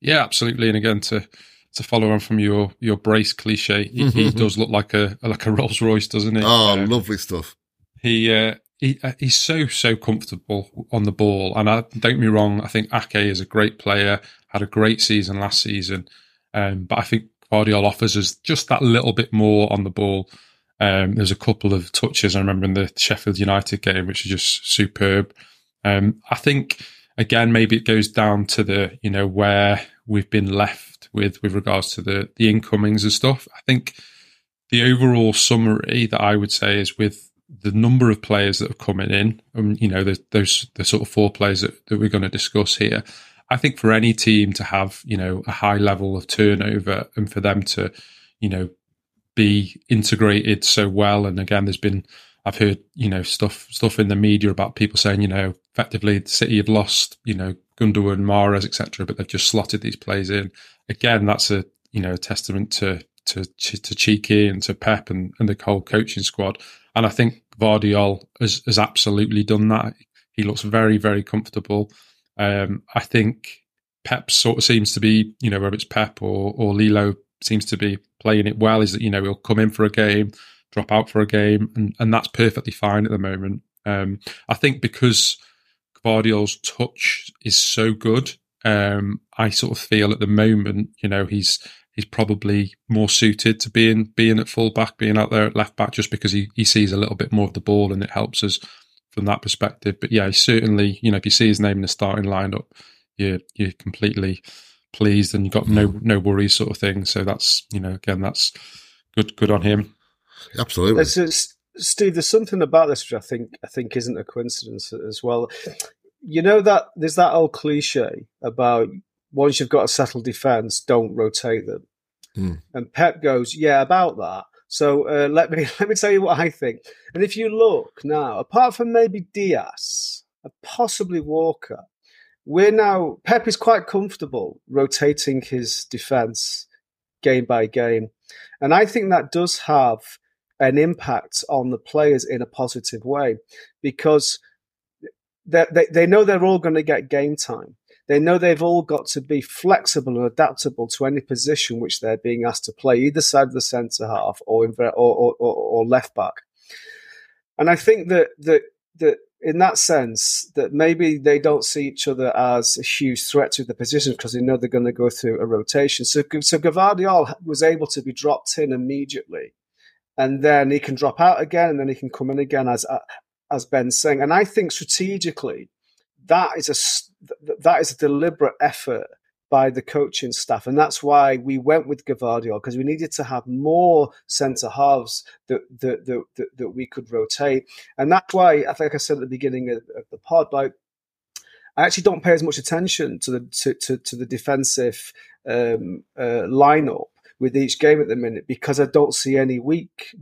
Yeah, absolutely. And again, to to follow on from your your brace cliche, he, he does look like a like a Rolls Royce, doesn't he? Oh, uh, lovely stuff. He uh, he, uh, he's so so comfortable on the ball. And I, don't get me wrong, I think Ake is a great player, had a great season last season, um, but I think Gvardiol offers us just that little bit more on the ball. Um, there's a couple of touches I remember in the Sheffield United game, which is just superb. Um, I think again, maybe it goes down to the you know where we've been left with with regards to the the incomings and stuff. I think the overall summary that I would say is with the number of players that are coming in, and um, you know, those the sort of four players that, that we're going to discuss here. I think for any team to have, you know, a high level of turnover and for them to, you know, be integrated so well. And again, there's been, I've heard, you know, stuff stuff in the media about people saying, you know, effectively the City have lost, you know, Gundogan, Mahrez, etc., but they've just slotted these plays in. Again, that's a you know a testament to to to Txiki and to Pep and, and the whole coaching squad. And I think Gvardiol has, has absolutely done that. He looks very, very comfortable. Um, I think Pep sort of seems to be, you know, whether it's Pep or, or Lillo seems to be playing it well, is that, you know, he'll come in for a game, drop out for a game, and, and that's perfectly fine at the moment. Um, I think because Gvardiol's touch is so good, um, I sort of feel at the moment, you know, he's he's probably more suited to being being at full back, being out there at left back, just because he, he sees a little bit more of the ball and it helps us from that perspective. But yeah, certainly, you know, if you see his name in the starting lineup, you're you're completely pleased and you've got no no worries sort of thing. So that's you know, again, that's good good on him. Absolutely. There's, Steve, there's something about this which I think I think isn't a coincidence as well. You know that there's that old cliche about once you've got a settled defence, don't rotate them. Mm. And Pep goes, yeah, about that. So uh, let me let me tell you what I think. And if you look now, apart from maybe Dias, and possibly Walker, we're now Pep is quite comfortable rotating his defence game by game, and I think that does have an impact on the players in a positive way because they, they, know they're all going to get game time. They know they've all got to be flexible and adaptable to any position which they're being asked to play, either side of the centre half or, or, or, or, left back. And I think that that that in that sense, that maybe they don't see each other as a huge threat to the position because they know they're going to go through a rotation. So, so Gvardiol was able to be dropped in immediately, and then he can drop out again, and then he can come in again as as Ben's saying. And I think strategically, that is a that is a deliberate effort by the coaching staff, and that's why we went with Gvardiol because we needed to have more centre halves that that, that that, that we could rotate, and that's why I think I said at the beginning of, of the pod, like I actually don't pay as much attention to the to to, to the defensive um, uh, lineup with each game at the minute because I don't see any weak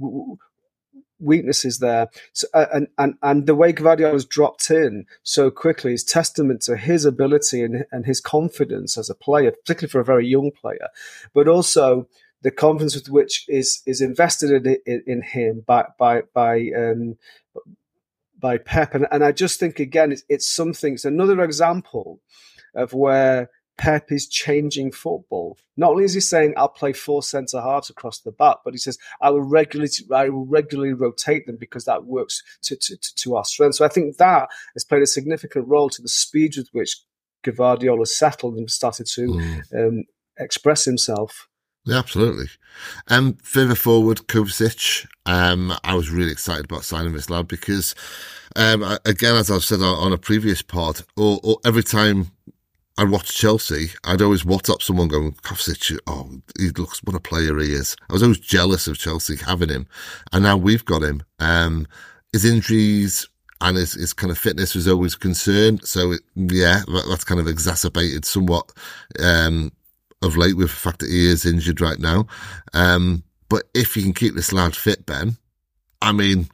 weaknesses there. So, uh, and, and, and the way Gvardiol has dropped in so quickly is testament to his ability and, and his confidence as a player, particularly for a very young player, but also the confidence with which is is invested in, in, in him by by by um, by Pep. And, and I just think again, it's, it's something. It's another example of where Pep is changing football. Not only is he saying I'll play four centre halves across the back, but he says I will regularly I will regularly rotate them because that works to, to, to our strength. So I think that has played a significant role to the speed with which Gvardiol has settled and started to mm. um, express himself. Yeah, absolutely. Um, further forward, Kovacic. Um, I was really excited about signing this lad because, um, again, as I've said on, on a previous pod, or, or every time I watched Chelsea, I'd always WhatsApp someone going, Kovacic, oh, he looks, what a player he is. I was always jealous of Chelsea having him. And now we've got him. Um, his injuries and his, his kind of fitness was always concerned. So it, yeah, that, that's kind of exacerbated somewhat, um, of late with the fact that he is injured right now. Um, but if you can keep this lad fit, Ben, I mean,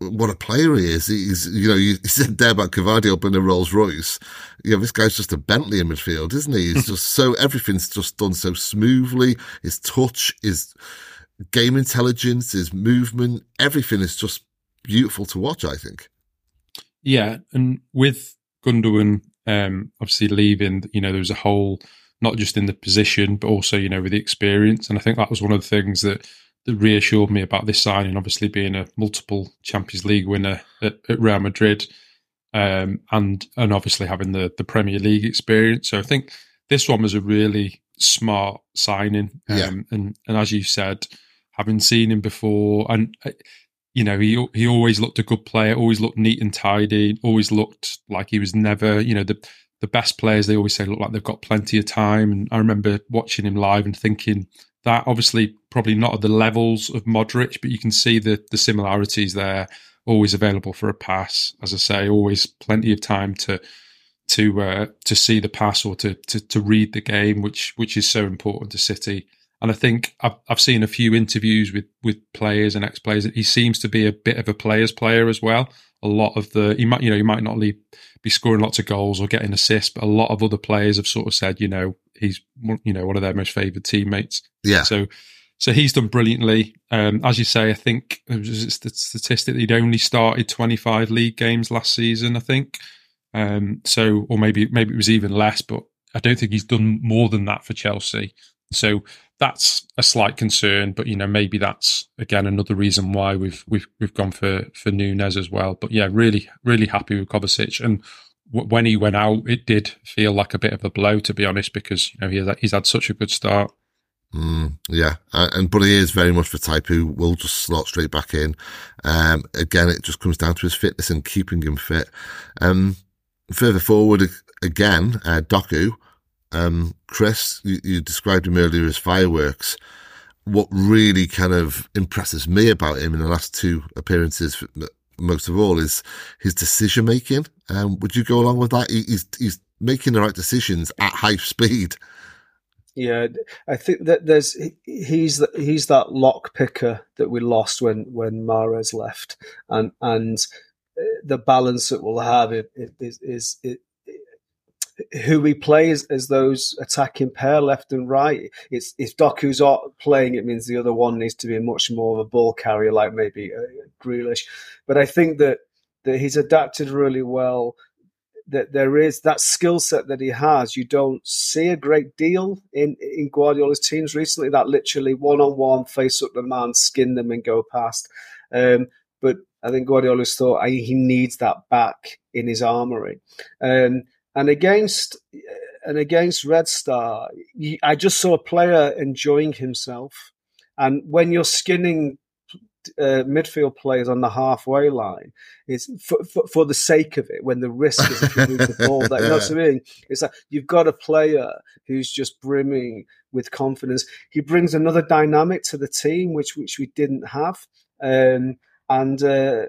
what a player he is. He's, you know, you said there about Gvardiol up in a Rolls Royce. You know, this guy's just a Bentley in midfield, isn't he? He's just so, everything's just done so smoothly. His touch, his game intelligence, his movement, everything is just beautiful to watch, I think. Yeah. And with Gundogan, um, obviously leaving, you know, there was a whole, not just in the position, but also, you know, with the experience. And I think that was one of the things that that reassured me about this signing. Obviously, being a multiple Champions League winner at, at Real Madrid, um, and and obviously having the the Premier League experience. So I think this one was a really smart signing. Um, yeah. and and as you said, having seen him before, and uh, you know he he always looked a good player, always looked neat and tidy, always looked like he was never you know the the best players. They always say look like they've got plenty of time. And I remember watching him live and thinking that obviously probably not at the levels of Modric, but you can see the the similarities there. Always available for a pass, as I say, always plenty of time to to uh, to see the pass or to, to to read the game, which which is so important to City. And I think I've, I've seen a few interviews with with players and ex players. He seems to be a bit of a player's player as well. A lot of the he might you know he might not be scoring lots of goals or getting assists, but a lot of other players have sort of said you know he's you know one of their most favoured teammates. Yeah. So so he's done brilliantly. Um, as you say, I think it was the statistic that he'd only started 25 league games last season. I think. Um, so, or maybe maybe it was even less, but I don't think he's done more than that for Chelsea. So that's a slight concern, but you know maybe that's again another reason why we've we've we've gone for for Nunes as well. But yeah, really really happy with Kovacic, and w- when he went out, it did feel like a bit of a blow to be honest, because you know he he's had such a good start. Mm, yeah, and but he is very much the type who will just slot straight back in. Um, again, it just comes down to his fitness and keeping him fit. Um, further forward again, uh, Doku, um, Chris, you, you, described him earlier as fireworks. What really kind of impresses me about him in the last two appearances, most of all, is his decision making. Um, would you go along with that? He, he's he's making the right decisions at high speed. Yeah, I think that there's he's he's that lock picker that we lost when when Mahrez left, and and the balance that we'll have is, is, is who we play as, as, those attacking pair left and right. It's if Doku's not playing, it means the other one needs to be much more of a ball carrier, like maybe uh, Grealish. But I think that that he's adapted really well. That there is that skill set that he has. You don't see a great deal in in Guardiola's teams recently. That literally one on one, face up the man, skin them, and go past. Um, but I think Guardiola's thought he needs that back in his armory. Um, and against and against Red Star, I just saw a player enjoying himself. And when you're skinning uh, midfield players on the halfway line, is for, for, for, the sake of it. When the risk is if you move the ball, that, you know what I mean? It's like you've got a player who's just brimming with confidence. He brings another dynamic to the team, which which we didn't have. Um, and uh,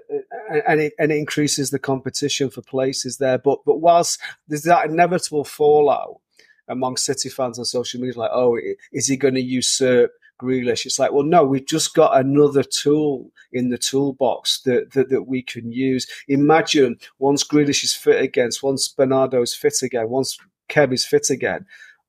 and it and it increases the competition for places there. But but whilst there's that inevitable fallout among City fans on social media, like, oh, is he going to usurp Grealish? It's like, well, no, we've just got another tool in the toolbox that, that, that we can use. Imagine once Grealish is fit again, once Bernardo's fit again, once Kev is fit again,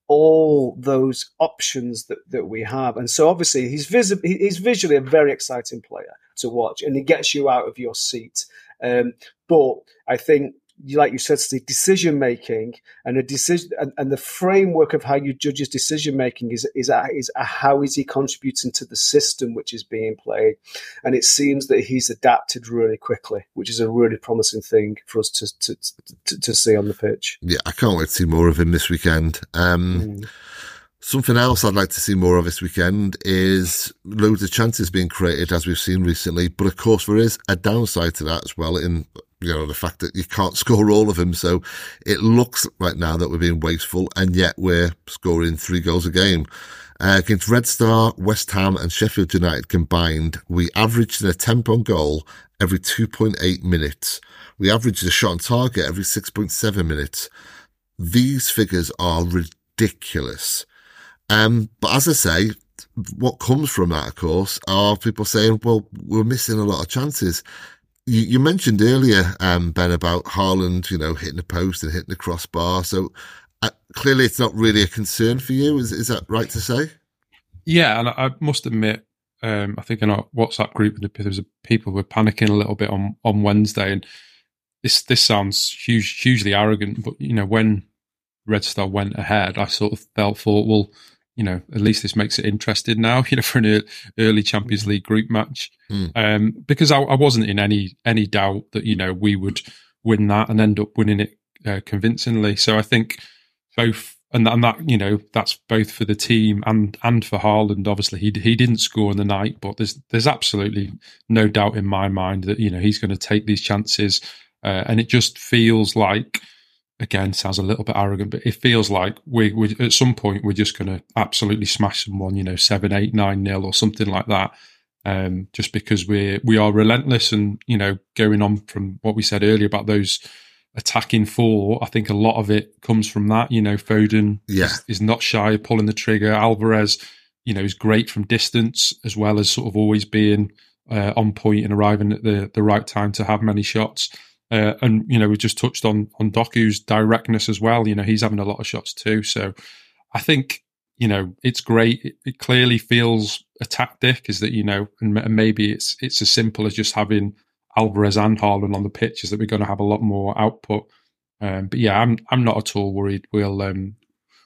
all those options that, that we have. And so obviously he's vis- he's visually a very exciting player to watch and he gets you out of your seat. Um, but I think like you said, Steve, decision making and a decision and, and, the framework of how you judge his decision making is is, a, is how is he contributing to the system which is being played, and it seems that he's adapted really quickly, which is a really promising thing for us to to, to, to see on the pitch. Yeah, I can't wait to see more of him this weekend. Um, mm. Something else I'd like to see more of this weekend is loads of chances being created, as we've seen recently. But of course, there is a downside to that as well. In you know the fact that you can't score all of them, so it looks right now that we're being wasteful, and yet we're scoring three goals a game. Uh, against Red Star, West Ham, and Sheffield United combined, we averaged an attempt on goal every 2.8 minutes. We averaged a shot on target every 6.7 minutes. These figures are ridiculous. Um, but as I say, what comes from that, of course, are people saying, well, we're missing a lot of chances. You, you mentioned earlier, um, Ben, about Haaland, you know, hitting the post and hitting the crossbar. So uh, clearly it's not really a concern for you. Is, is that right to say? Yeah. And I must admit, um, I think in our WhatsApp group, there was people were panicking a little bit on, on Wednesday. And this, this sounds huge, hugely arrogant, but you know, when Red Star went ahead, I sort of felt, thought, well, you know, at least this makes it interesting now, you know, for an early Champions League group match. Mm. Um, because I, I, wasn't in any any doubt that you know we would win that and end up winning it uh, convincingly. So I think both and that, and that you know that's both for the team and and for Haaland. Obviously, he he didn't score in the night, but there's there's absolutely no doubt in my mind that you know he's going to take these chances, uh, and it just feels like again sounds a little bit arrogant, but it feels like we we at some point we're just going to absolutely smash someone, you know, seven, eight, nine nil or something like that. Um, just because we we are relentless and you know going on from what we said earlier about those attacking four, I think a lot of it comes from that. You know, Foden yeah. is, is, not shy of pulling the trigger. Alvarez, you know, is great from distance as well as sort of always being uh, on point and arriving at the the right time to have many shots. Uh, and you know, we just touched on on Doku's directness as well. You know, he's having a lot of shots too. So I think you know it's great. It, it clearly feels a tactic is that you know, and, and maybe it's it's as simple as just having Alvarez and Haaland on the pitch is that we're going to have a lot more output. Um, but yeah, I'm I'm not at all worried. We'll um,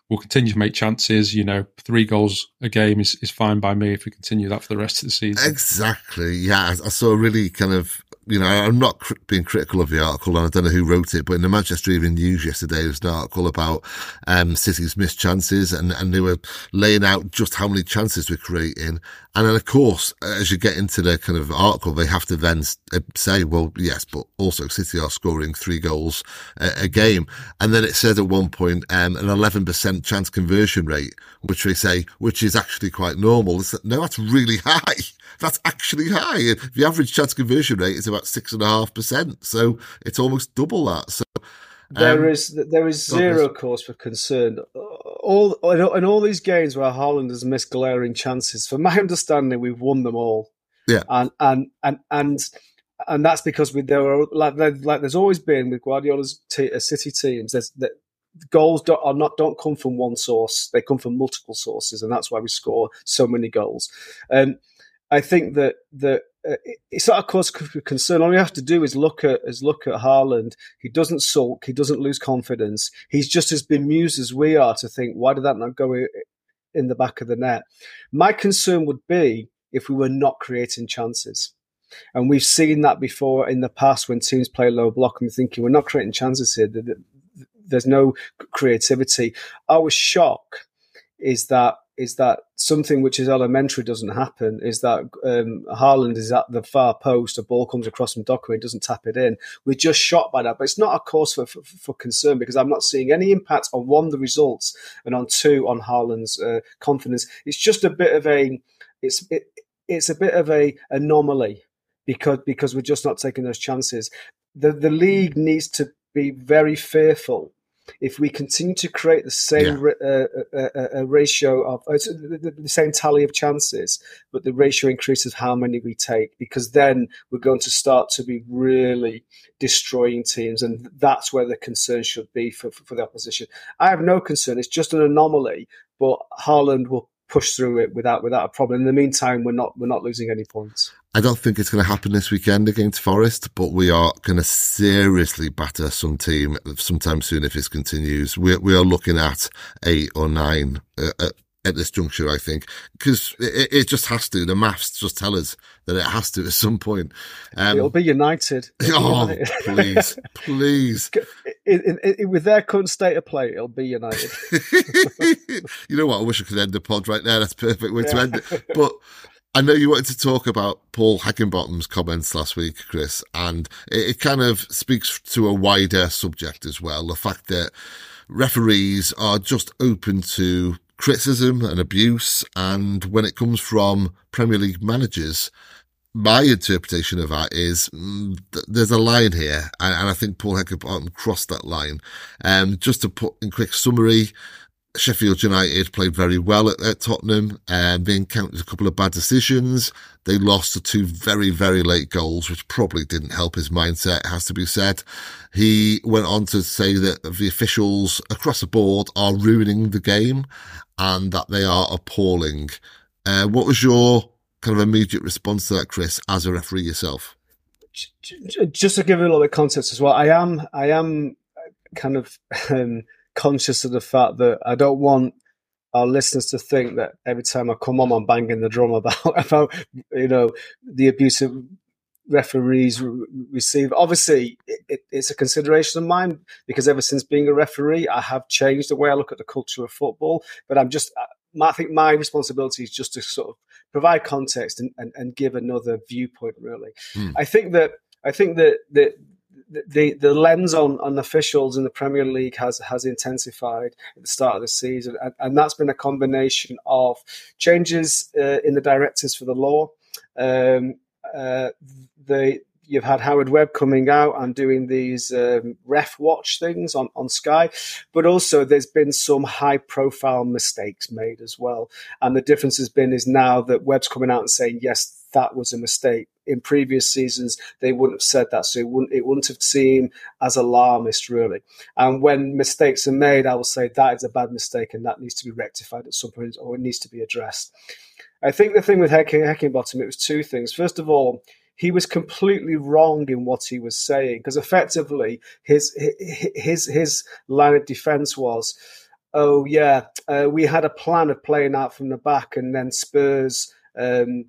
we'll continue to make chances. You know, three goals a game is, is fine by me if we continue that for the rest of the season. Exactly. Yeah, I saw a really kind of you know, I'm not cr- being critical of the article, and I don't know who wrote it, but in the Manchester Evening News yesterday, there was an article about um, City's missed chances, and, and they were laying out just how many chances we're creating. And then, of course, as you get into the kind of article, they have to then uh, say, well, yes, but also City are scoring three goals a, a game. And then it said at one point um, an 11% chance conversion rate, which they say, which is actually quite normal. It's, no, that's really high. That's actually high. The average chance conversion rate is about six and a half percent. So it's almost double that. So there um, is there is zero cause for concern. All in all these games where Haaland has missed glaring chances, from my understanding, we've won them all. Yeah, and and and and and that's because we there are like, like there's always been with Guardiola's t- uh, City teams. There's that goals don't, are not don't come from one source; they come from multiple sources, and that's why we score so many goals. Um, I think that that uh, it's not a cause of concern. All you have to do is look at is look at Haaland. He doesn't sulk. He doesn't lose confidence. He's just as bemused as we are to think, why did that not go in the back of the net? My concern would be if we were not creating chances. And we've seen that before in the past when teams play low block and we're thinking we're not creating chances here. There's no creativity. Our shock is that is that something which is elementary doesn't happen is that um, Haaland is at the far post, a ball comes across from Doku, he doesn't tap it in. We're just shot by that, but it's not a cause for, for, for concern because I'm not seeing any impact on one, the results, and on two, on Haaland's uh, confidence. It's just a bit of a, it's, it, it's a bit of a anomaly because, because we're just not taking those chances. The, the league needs to be very fearful if we continue to create the same yeah. uh, uh, uh, uh ratio of uh, the, the, same tally of chances, but the ratio increases how many we take, because then we're going to start to be really destroying teams, and that's where the concern should be for, for, for the opposition. I have no concern; it's just an anomaly, but Haaland will push through it without without a problem. In the meantime, we're not we're not losing any points. I don't think it's going to happen this weekend against Forest, but we are going to seriously batter some team sometime soon if this continues. We, we are looking at eight or nine uh, at, at, this juncture, I think, because it, it, just has to. The maths just tell us that it has to at some point. Um, It'll be United. Oh, United. please, please. In, in, in, with their current state of play, it'll be United. you know what? I wish I could end the pod right there. That's perfect way yeah. to end it. But I know you wanted to talk about Paul Heckingbottom's comments last week, Chris, and it, it, kind of speaks to a wider subject as well. The fact that referees are just open to criticism and abuse. And when it comes from Premier League managers, my interpretation of that is mm, th- there's a line here. And, and, I think Paul Heckingbottom crossed that line. Um, just to put in quick summary, Sheffield United played very well at, at Tottenham and they encountered a couple of bad decisions. They lost to two very, very late goals, which probably didn't help his mindset, has to be said. He went on to say that the officials across the board are ruining the game and that they are appalling. Uh, what was your kind of immediate response to that, Chris, as a referee yourself? Just to give a little bit of context as well, I am, I am kind of, um, conscious of the fact that I don't want our listeners to think that every time I come on, I'm banging the drum about about you know the abusive referees re- receive. Obviously, it, it's a consideration of mine because ever since being a referee, I have changed the way I look at the culture of football. But I'm just, I think my responsibility is just to sort of provide context and, and, and give another viewpoint. Really, hmm. I think that I think that that the the lens on, on officials in the Premier League has has intensified at the start of the season, and, and that's been a combination of changes uh, in the directives for the law, um, uh, the you've had Howard Webb coming out and doing these um, ref watch things on, on Sky, but also there's been some high profile mistakes made as well. And the difference has been is now that Webb's coming out and saying, yes, that was a mistake. In previous seasons, they wouldn't have said that, so it wouldn't it wouldn't have seemed as alarmist, really. And when mistakes are made, I will say that is a bad mistake, and that needs to be rectified at some point, or it needs to be addressed. I think the thing with Heckingbottom, it was two things. First of all, he was completely wrong in what he was saying because effectively his his his line of defense was, "Oh yeah, uh, we had a plan of playing out from the back, and then Spurs um,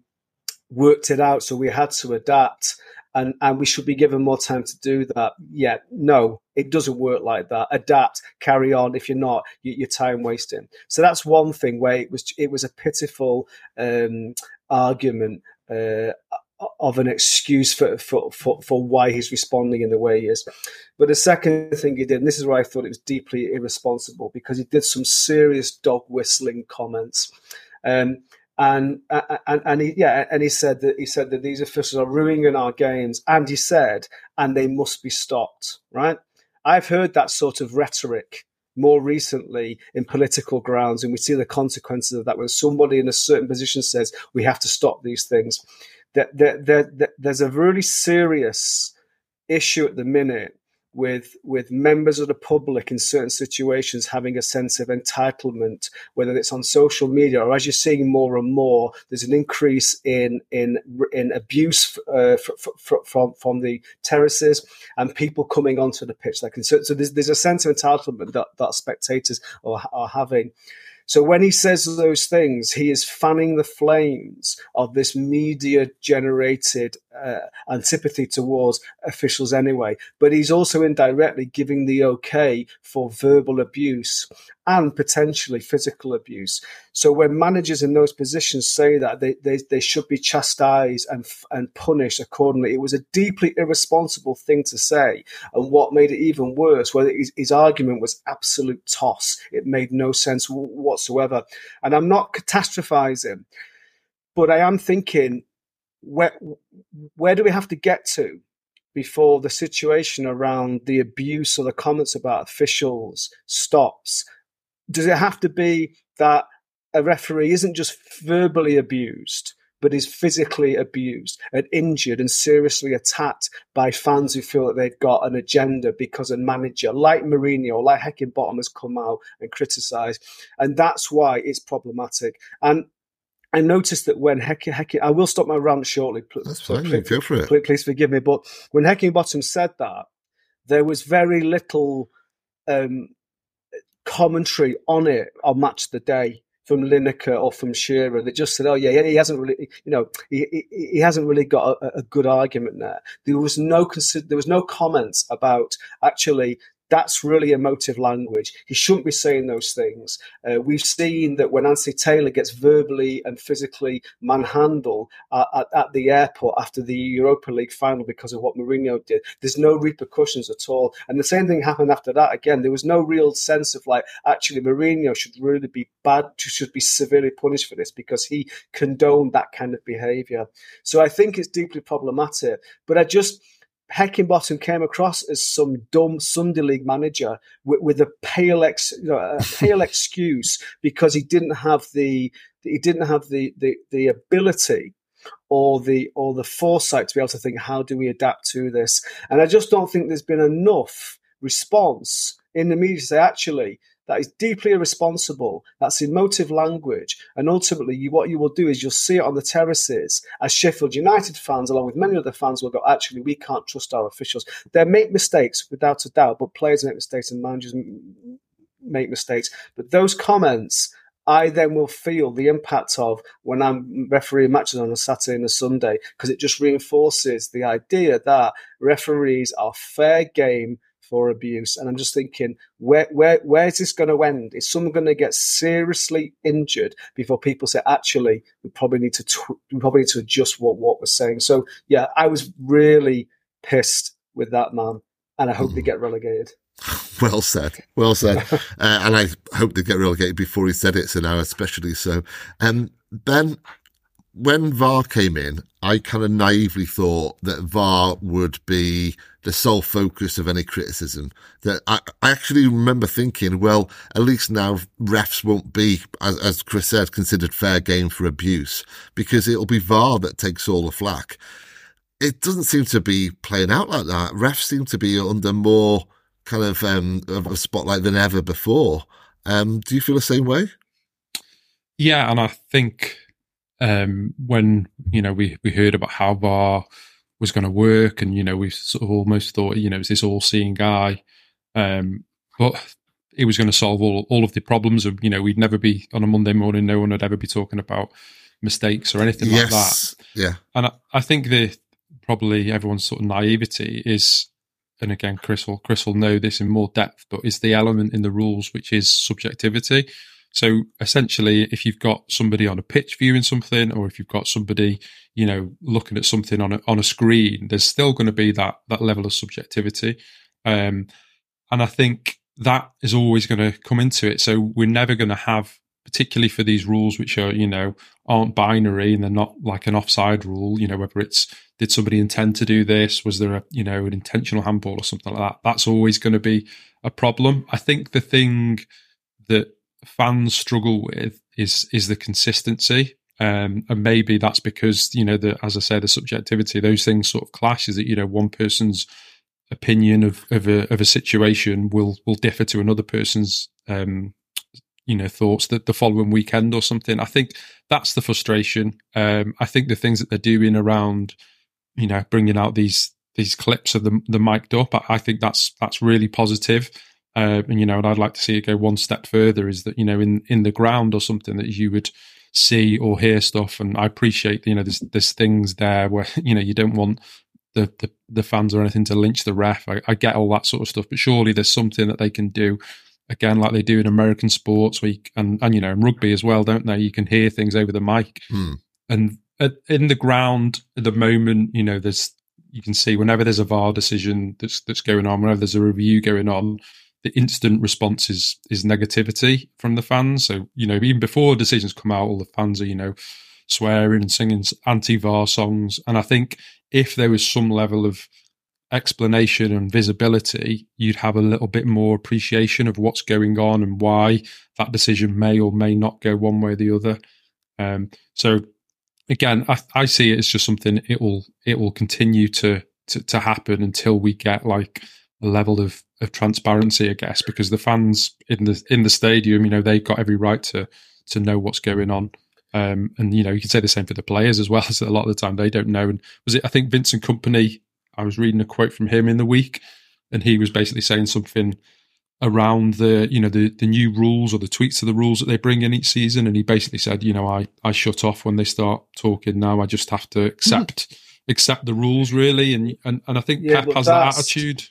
worked it out, so we had to adapt." And, and we should be given more time to do that. Yeah, no, it doesn't work like that. Adapt, carry on. If you're not, you, are time wasting. So that's one thing where it was it was a pitiful um, argument uh, of an excuse for, for, for, for, why he's responding in the way he is. But the second thing he did, and this is where I thought it was deeply irresponsible, because he did some serious dog whistling comments. Um, and, and and he yeah and he said that he said that these officials are ruining our games and he said and they must be stopped right i've heard that sort of rhetoric more recently in political grounds and we see the consequences of that when somebody in a certain position says we have to stop these things that, that, that there's a really serious issue at the minute with with members of the public in certain situations having a sense of entitlement, whether it's on social media or as you're seeing more and more, there's an increase in in in abuse uh, from from the terraces and people coming onto the pitch. So, so there's there's a sense of entitlement that that spectators are, are having. So when he says those things, he is fanning the flames of this media generated uh, antipathy towards officials anyway. But he's also indirectly giving the okay for verbal abuse and potentially physical abuse. So when managers in those positions say that they, they, they should be chastised and, and punished accordingly, it was a deeply irresponsible thing to say. And what made it even worse, whether his, his argument was absolute toss. It made no sense whatsoever. And I'm not catastrophizing, but I am thinking where where do we have to get to before the situation around the abuse or the comments about officials stops? Does it have to be that a referee isn't just verbally abused, but is physically abused and injured and seriously attacked by fans who feel that they've got an agenda because a manager like Mourinho, like Heckingbottom has come out and criticised. And that's why it's problematic. And I noticed that when Hecking, Hecking I will stop my rant shortly. That's fine. Please, go for it. Please, please, forgive me, but when Heckingbottom said that, there was very little um, commentary on it on Match the Day from Lineker or from Shearer that just said, "Oh yeah, he hasn't really, you know, he, he, he hasn't really got a, a, good argument there." There was no consider, there was no comments about actually that's really emotive language. He shouldn't be saying those things. Uh, we've seen that when Anthony Taylor gets verbally and physically manhandled at, at, at, the airport after the Europa League final because of what Mourinho did, there's no repercussions at all. And the same thing happened after that. Again, there was no real sense of like, actually, Mourinho should really be bad, should be severely punished for this because he condoned that kind of behaviour. So I think it's deeply problematic. But I just, Heckingbottom came across as some dumb Sunday League manager with, with a pale ex, you know, a pale excuse because he didn't have the he didn't have the, the the ability or the or the foresight to be able to think how do we adapt to this. And I just don't think there's been enough response in the media to say actually that is deeply irresponsible. That's emotive language. And ultimately, you, what you will do is you'll see it on the terraces as Sheffield United fans, along with many other fans, will go, actually, we can't trust our officials. They make mistakes, without a doubt, but players make mistakes and managers make mistakes. But those comments I then will feel the impact of when I'm refereeing matches on a Saturday and a Sunday because it just reinforces the idea that referees are fair game for abuse. And I'm just thinking, where where where is this going to end? Is someone going to get seriously injured before people say, actually, we probably need to tw- we probably need to adjust what what we're saying? So yeah, I was really pissed with that man, and I hope mm. they get relegated. Well said. Well said. uh, and I hope they get relegated before he said it, so now especially so. Um, Ben, when VAR came in, I kind of naively thought that VAR would be the sole focus of any criticism. That I, I actually remember thinking, well, at least now refs won't be, as, as Chris said, considered fair game for abuse because it'll be VAR that takes all the flack. It doesn't seem to be playing out like that. Refs seem to be under more kind of um, of a spotlight than ever before. Um, do you feel the same way? Yeah, and I think um, when you know we we heard about how VAR was going to work, and you know we sort of almost thought you know is this all seeing guy, um, but it was going to solve all all of the problems. Of you know we'd never be on a Monday morning, no one would ever be talking about mistakes or anything yes. like that. Yeah, and I, I think the probably everyone's sort of naivety is and again, Chris will Chris will know this in more depth, but is the element in the rules which is subjectivity. So essentially, if you've got somebody on a pitch viewing something, or if you've got somebody, you know, looking at something on a on a screen, there's still going to be that that level of subjectivity, um, and I think that is always going to come into it. So we're never going to have, particularly for these rules which are you know aren't binary and they're not like an offside rule. You know, whether it's did somebody intend to do this? Was there a you know an intentional handball or something like that? That's always going to be a problem. I think the thing that fans struggle with is is the consistency. Um, and maybe that's because you know the as I say the subjectivity those things sort of clash is that you know one person's opinion of of a of a situation will will differ to another person's um, you know thoughts that the following weekend or something. I think that's the frustration. Um, I think the things that they're doing around you know bringing out these these clips of the the mic'd up, I, I think that's that's really positive. Uh, and you know, and I'd like to see it go one step further. Is that you know in in the ground or something that you would see or hear stuff. And I appreciate you know there's there's things there where you know you don't want the the, the fans or anything to lynch the ref. I, I get all that sort of stuff, but surely there's something that they can do again, like they do in American sports, week and and you know in rugby as well, don't they? You can hear things over the mic, hmm. and at, in the ground at the moment, you know, there's you can see whenever there's a VAR decision that's that's going on, whenever there's a review going on, the instant response is is negativity from the fans. So you know, even before decisions come out, all the fans are you know swearing and singing anti-VAR songs. And I think if there was some level of explanation and visibility, you'd have a little bit more appreciation of what's going on and why that decision may or may not go one way or the other. Um, so again, I, I, see it as just something it will it will continue to, to to happen until we get like a level of of transparency, I guess, because the fans in the in the stadium, you know, they've got every right to to know what's going on. Um, and you know, you can say the same for the players as well. As a lot of the time they don't know. And was it? I think Vincent Kompany. I was reading a quote from him in the week, and he was basically saying something around the you know the the new rules or the tweaks to the rules that they bring in each season. And he basically said, you know, I I shut off when they start talking. Now I just have to accept. Mm. Accept the rules, really, and and, and I think yeah, Pep has that attitude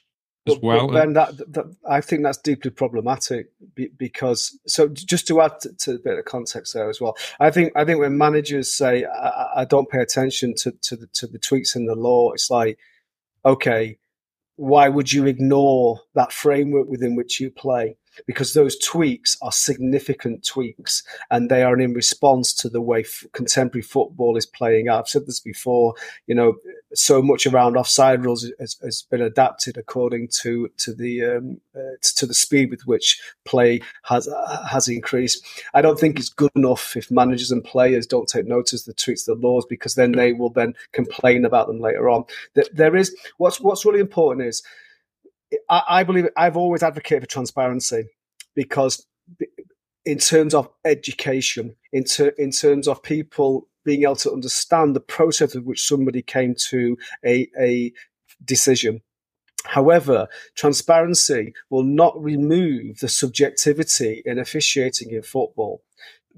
as well. But then that, that, I think that's deeply problematic because so just to add to, to, a bit of context there as well. I think I think when managers say I, I don't pay attention to to the, to the tweaks in the law, it's like okay, why would you ignore that framework within which you play? Because those tweaks are significant tweaks and they are in response to the way f- contemporary football is playing out. I've said this before, you know, so much around offside rules has, has been adapted according to to the um, uh, to the speed with which play has uh, has increased. I don't think it's good enough if managers and players don't take notice of the tweaks the laws because then they will then complain about them later on. There is what's what's really important is I, I believe I've always advocated for transparency because in terms of education, in, ter- in terms of people being able to understand the process of which somebody came to a, a decision. However, transparency will not remove the subjectivity in officiating in football.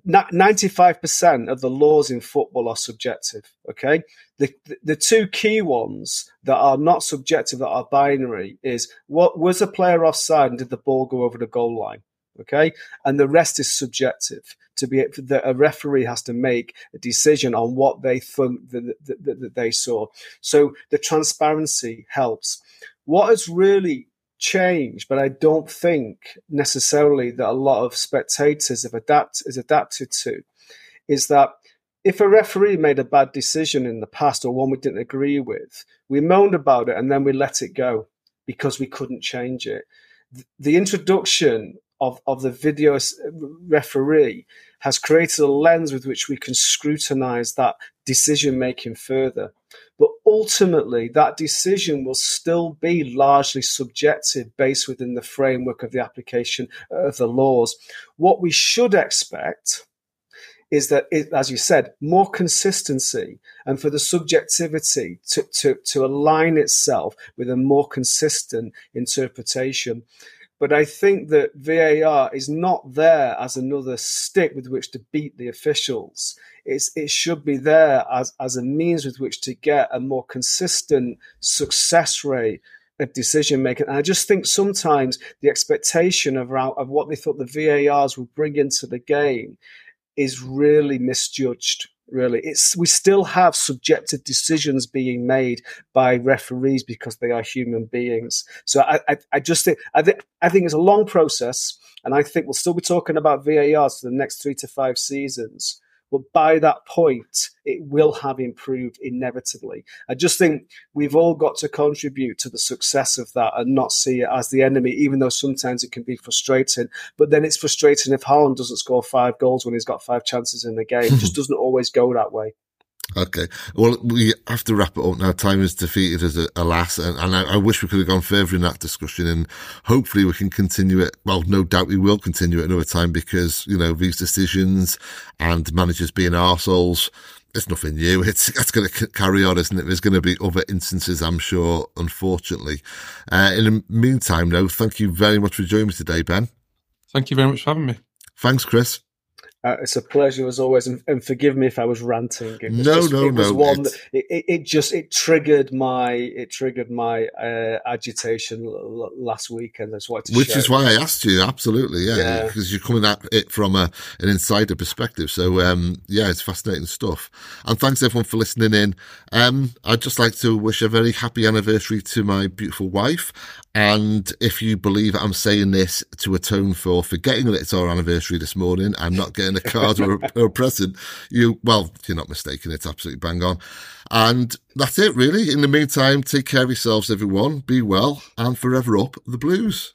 95% of the laws in football are subjective. Okay. The, the, the two key ones that are not subjective, that are binary, is what was a player offside and did the ball go over the goal line? Okay. And the rest is subjective. To be that a referee has to make a decision on what they think that, that, that, that they saw. So the transparency helps. What has really change, but I don't think necessarily that a lot of spectators have adapt is adapted to, is that if a referee made a bad decision in the past or one we didn't agree with, we moaned about it and then we let it go because we couldn't change it. The introduction of, of the video referee has created a lens with which we can scrutinize that decision making further. But ultimately, that decision will still be largely subjective based within the framework of the application of the laws. What we should expect is that, it, as you said, more consistency and for the subjectivity to, to, to align itself with a more consistent interpretation. But I think that VAR is not there as another stick with which to beat the officials. It's, it should be there as, as a means with which to get a more consistent success rate of decision making. And I just think sometimes the expectation of, of what they thought the VARs would bring into the game is really misjudged really. It's we still have subjective decisions being made by referees because they are human beings. So I, I, I just think I think I think it's a long process, and I think we'll still be talking about VARs for the next three to five seasons. But by that point, it will have improved inevitably. I just think we've all got to contribute to the success of that and not see it as the enemy, even though sometimes it can be frustrating. But then it's frustrating if Haaland doesn't score five goals when he's got five chances in the game. it just doesn't always go that way. Okay. Well, we have to wrap it up now. Time is defeated as a, alas, and, and I, I, wish we could have gone further in that discussion and hopefully we can continue it. Well, no doubt we will continue it another time because, you know, these decisions and managers being arseholes, it's nothing new. It's, it's going to carry on, isn't it? There's going to be other instances, I'm sure, unfortunately. Uh, in the meantime, though, thank you very much for joining me today, Ben. Thank you very much for having me. Thanks, Chris. Uh, it's a pleasure as always, and, and, forgive me if I was ranting. It was no, just, no, it was no. One that, it, it, just it triggered my it triggered my uh, agitation l- last weekend. That's why. Which is why I asked you. Absolutely, yeah, yeah, because you're coming at it from a, an insider perspective. So um, yeah, it's fascinating stuff. And thanks everyone for listening in. Um, I'd just like to wish a very happy anniversary to my beautiful wife. And if you believe I'm saying this to atone for forgetting that it's our anniversary this morning, I'm not getting a card or, a, or a present. You, well, you're not mistaken. It's absolutely bang on. And that's it, really. In the meantime, take care of yourselves, everyone. Be well and forever up the blues.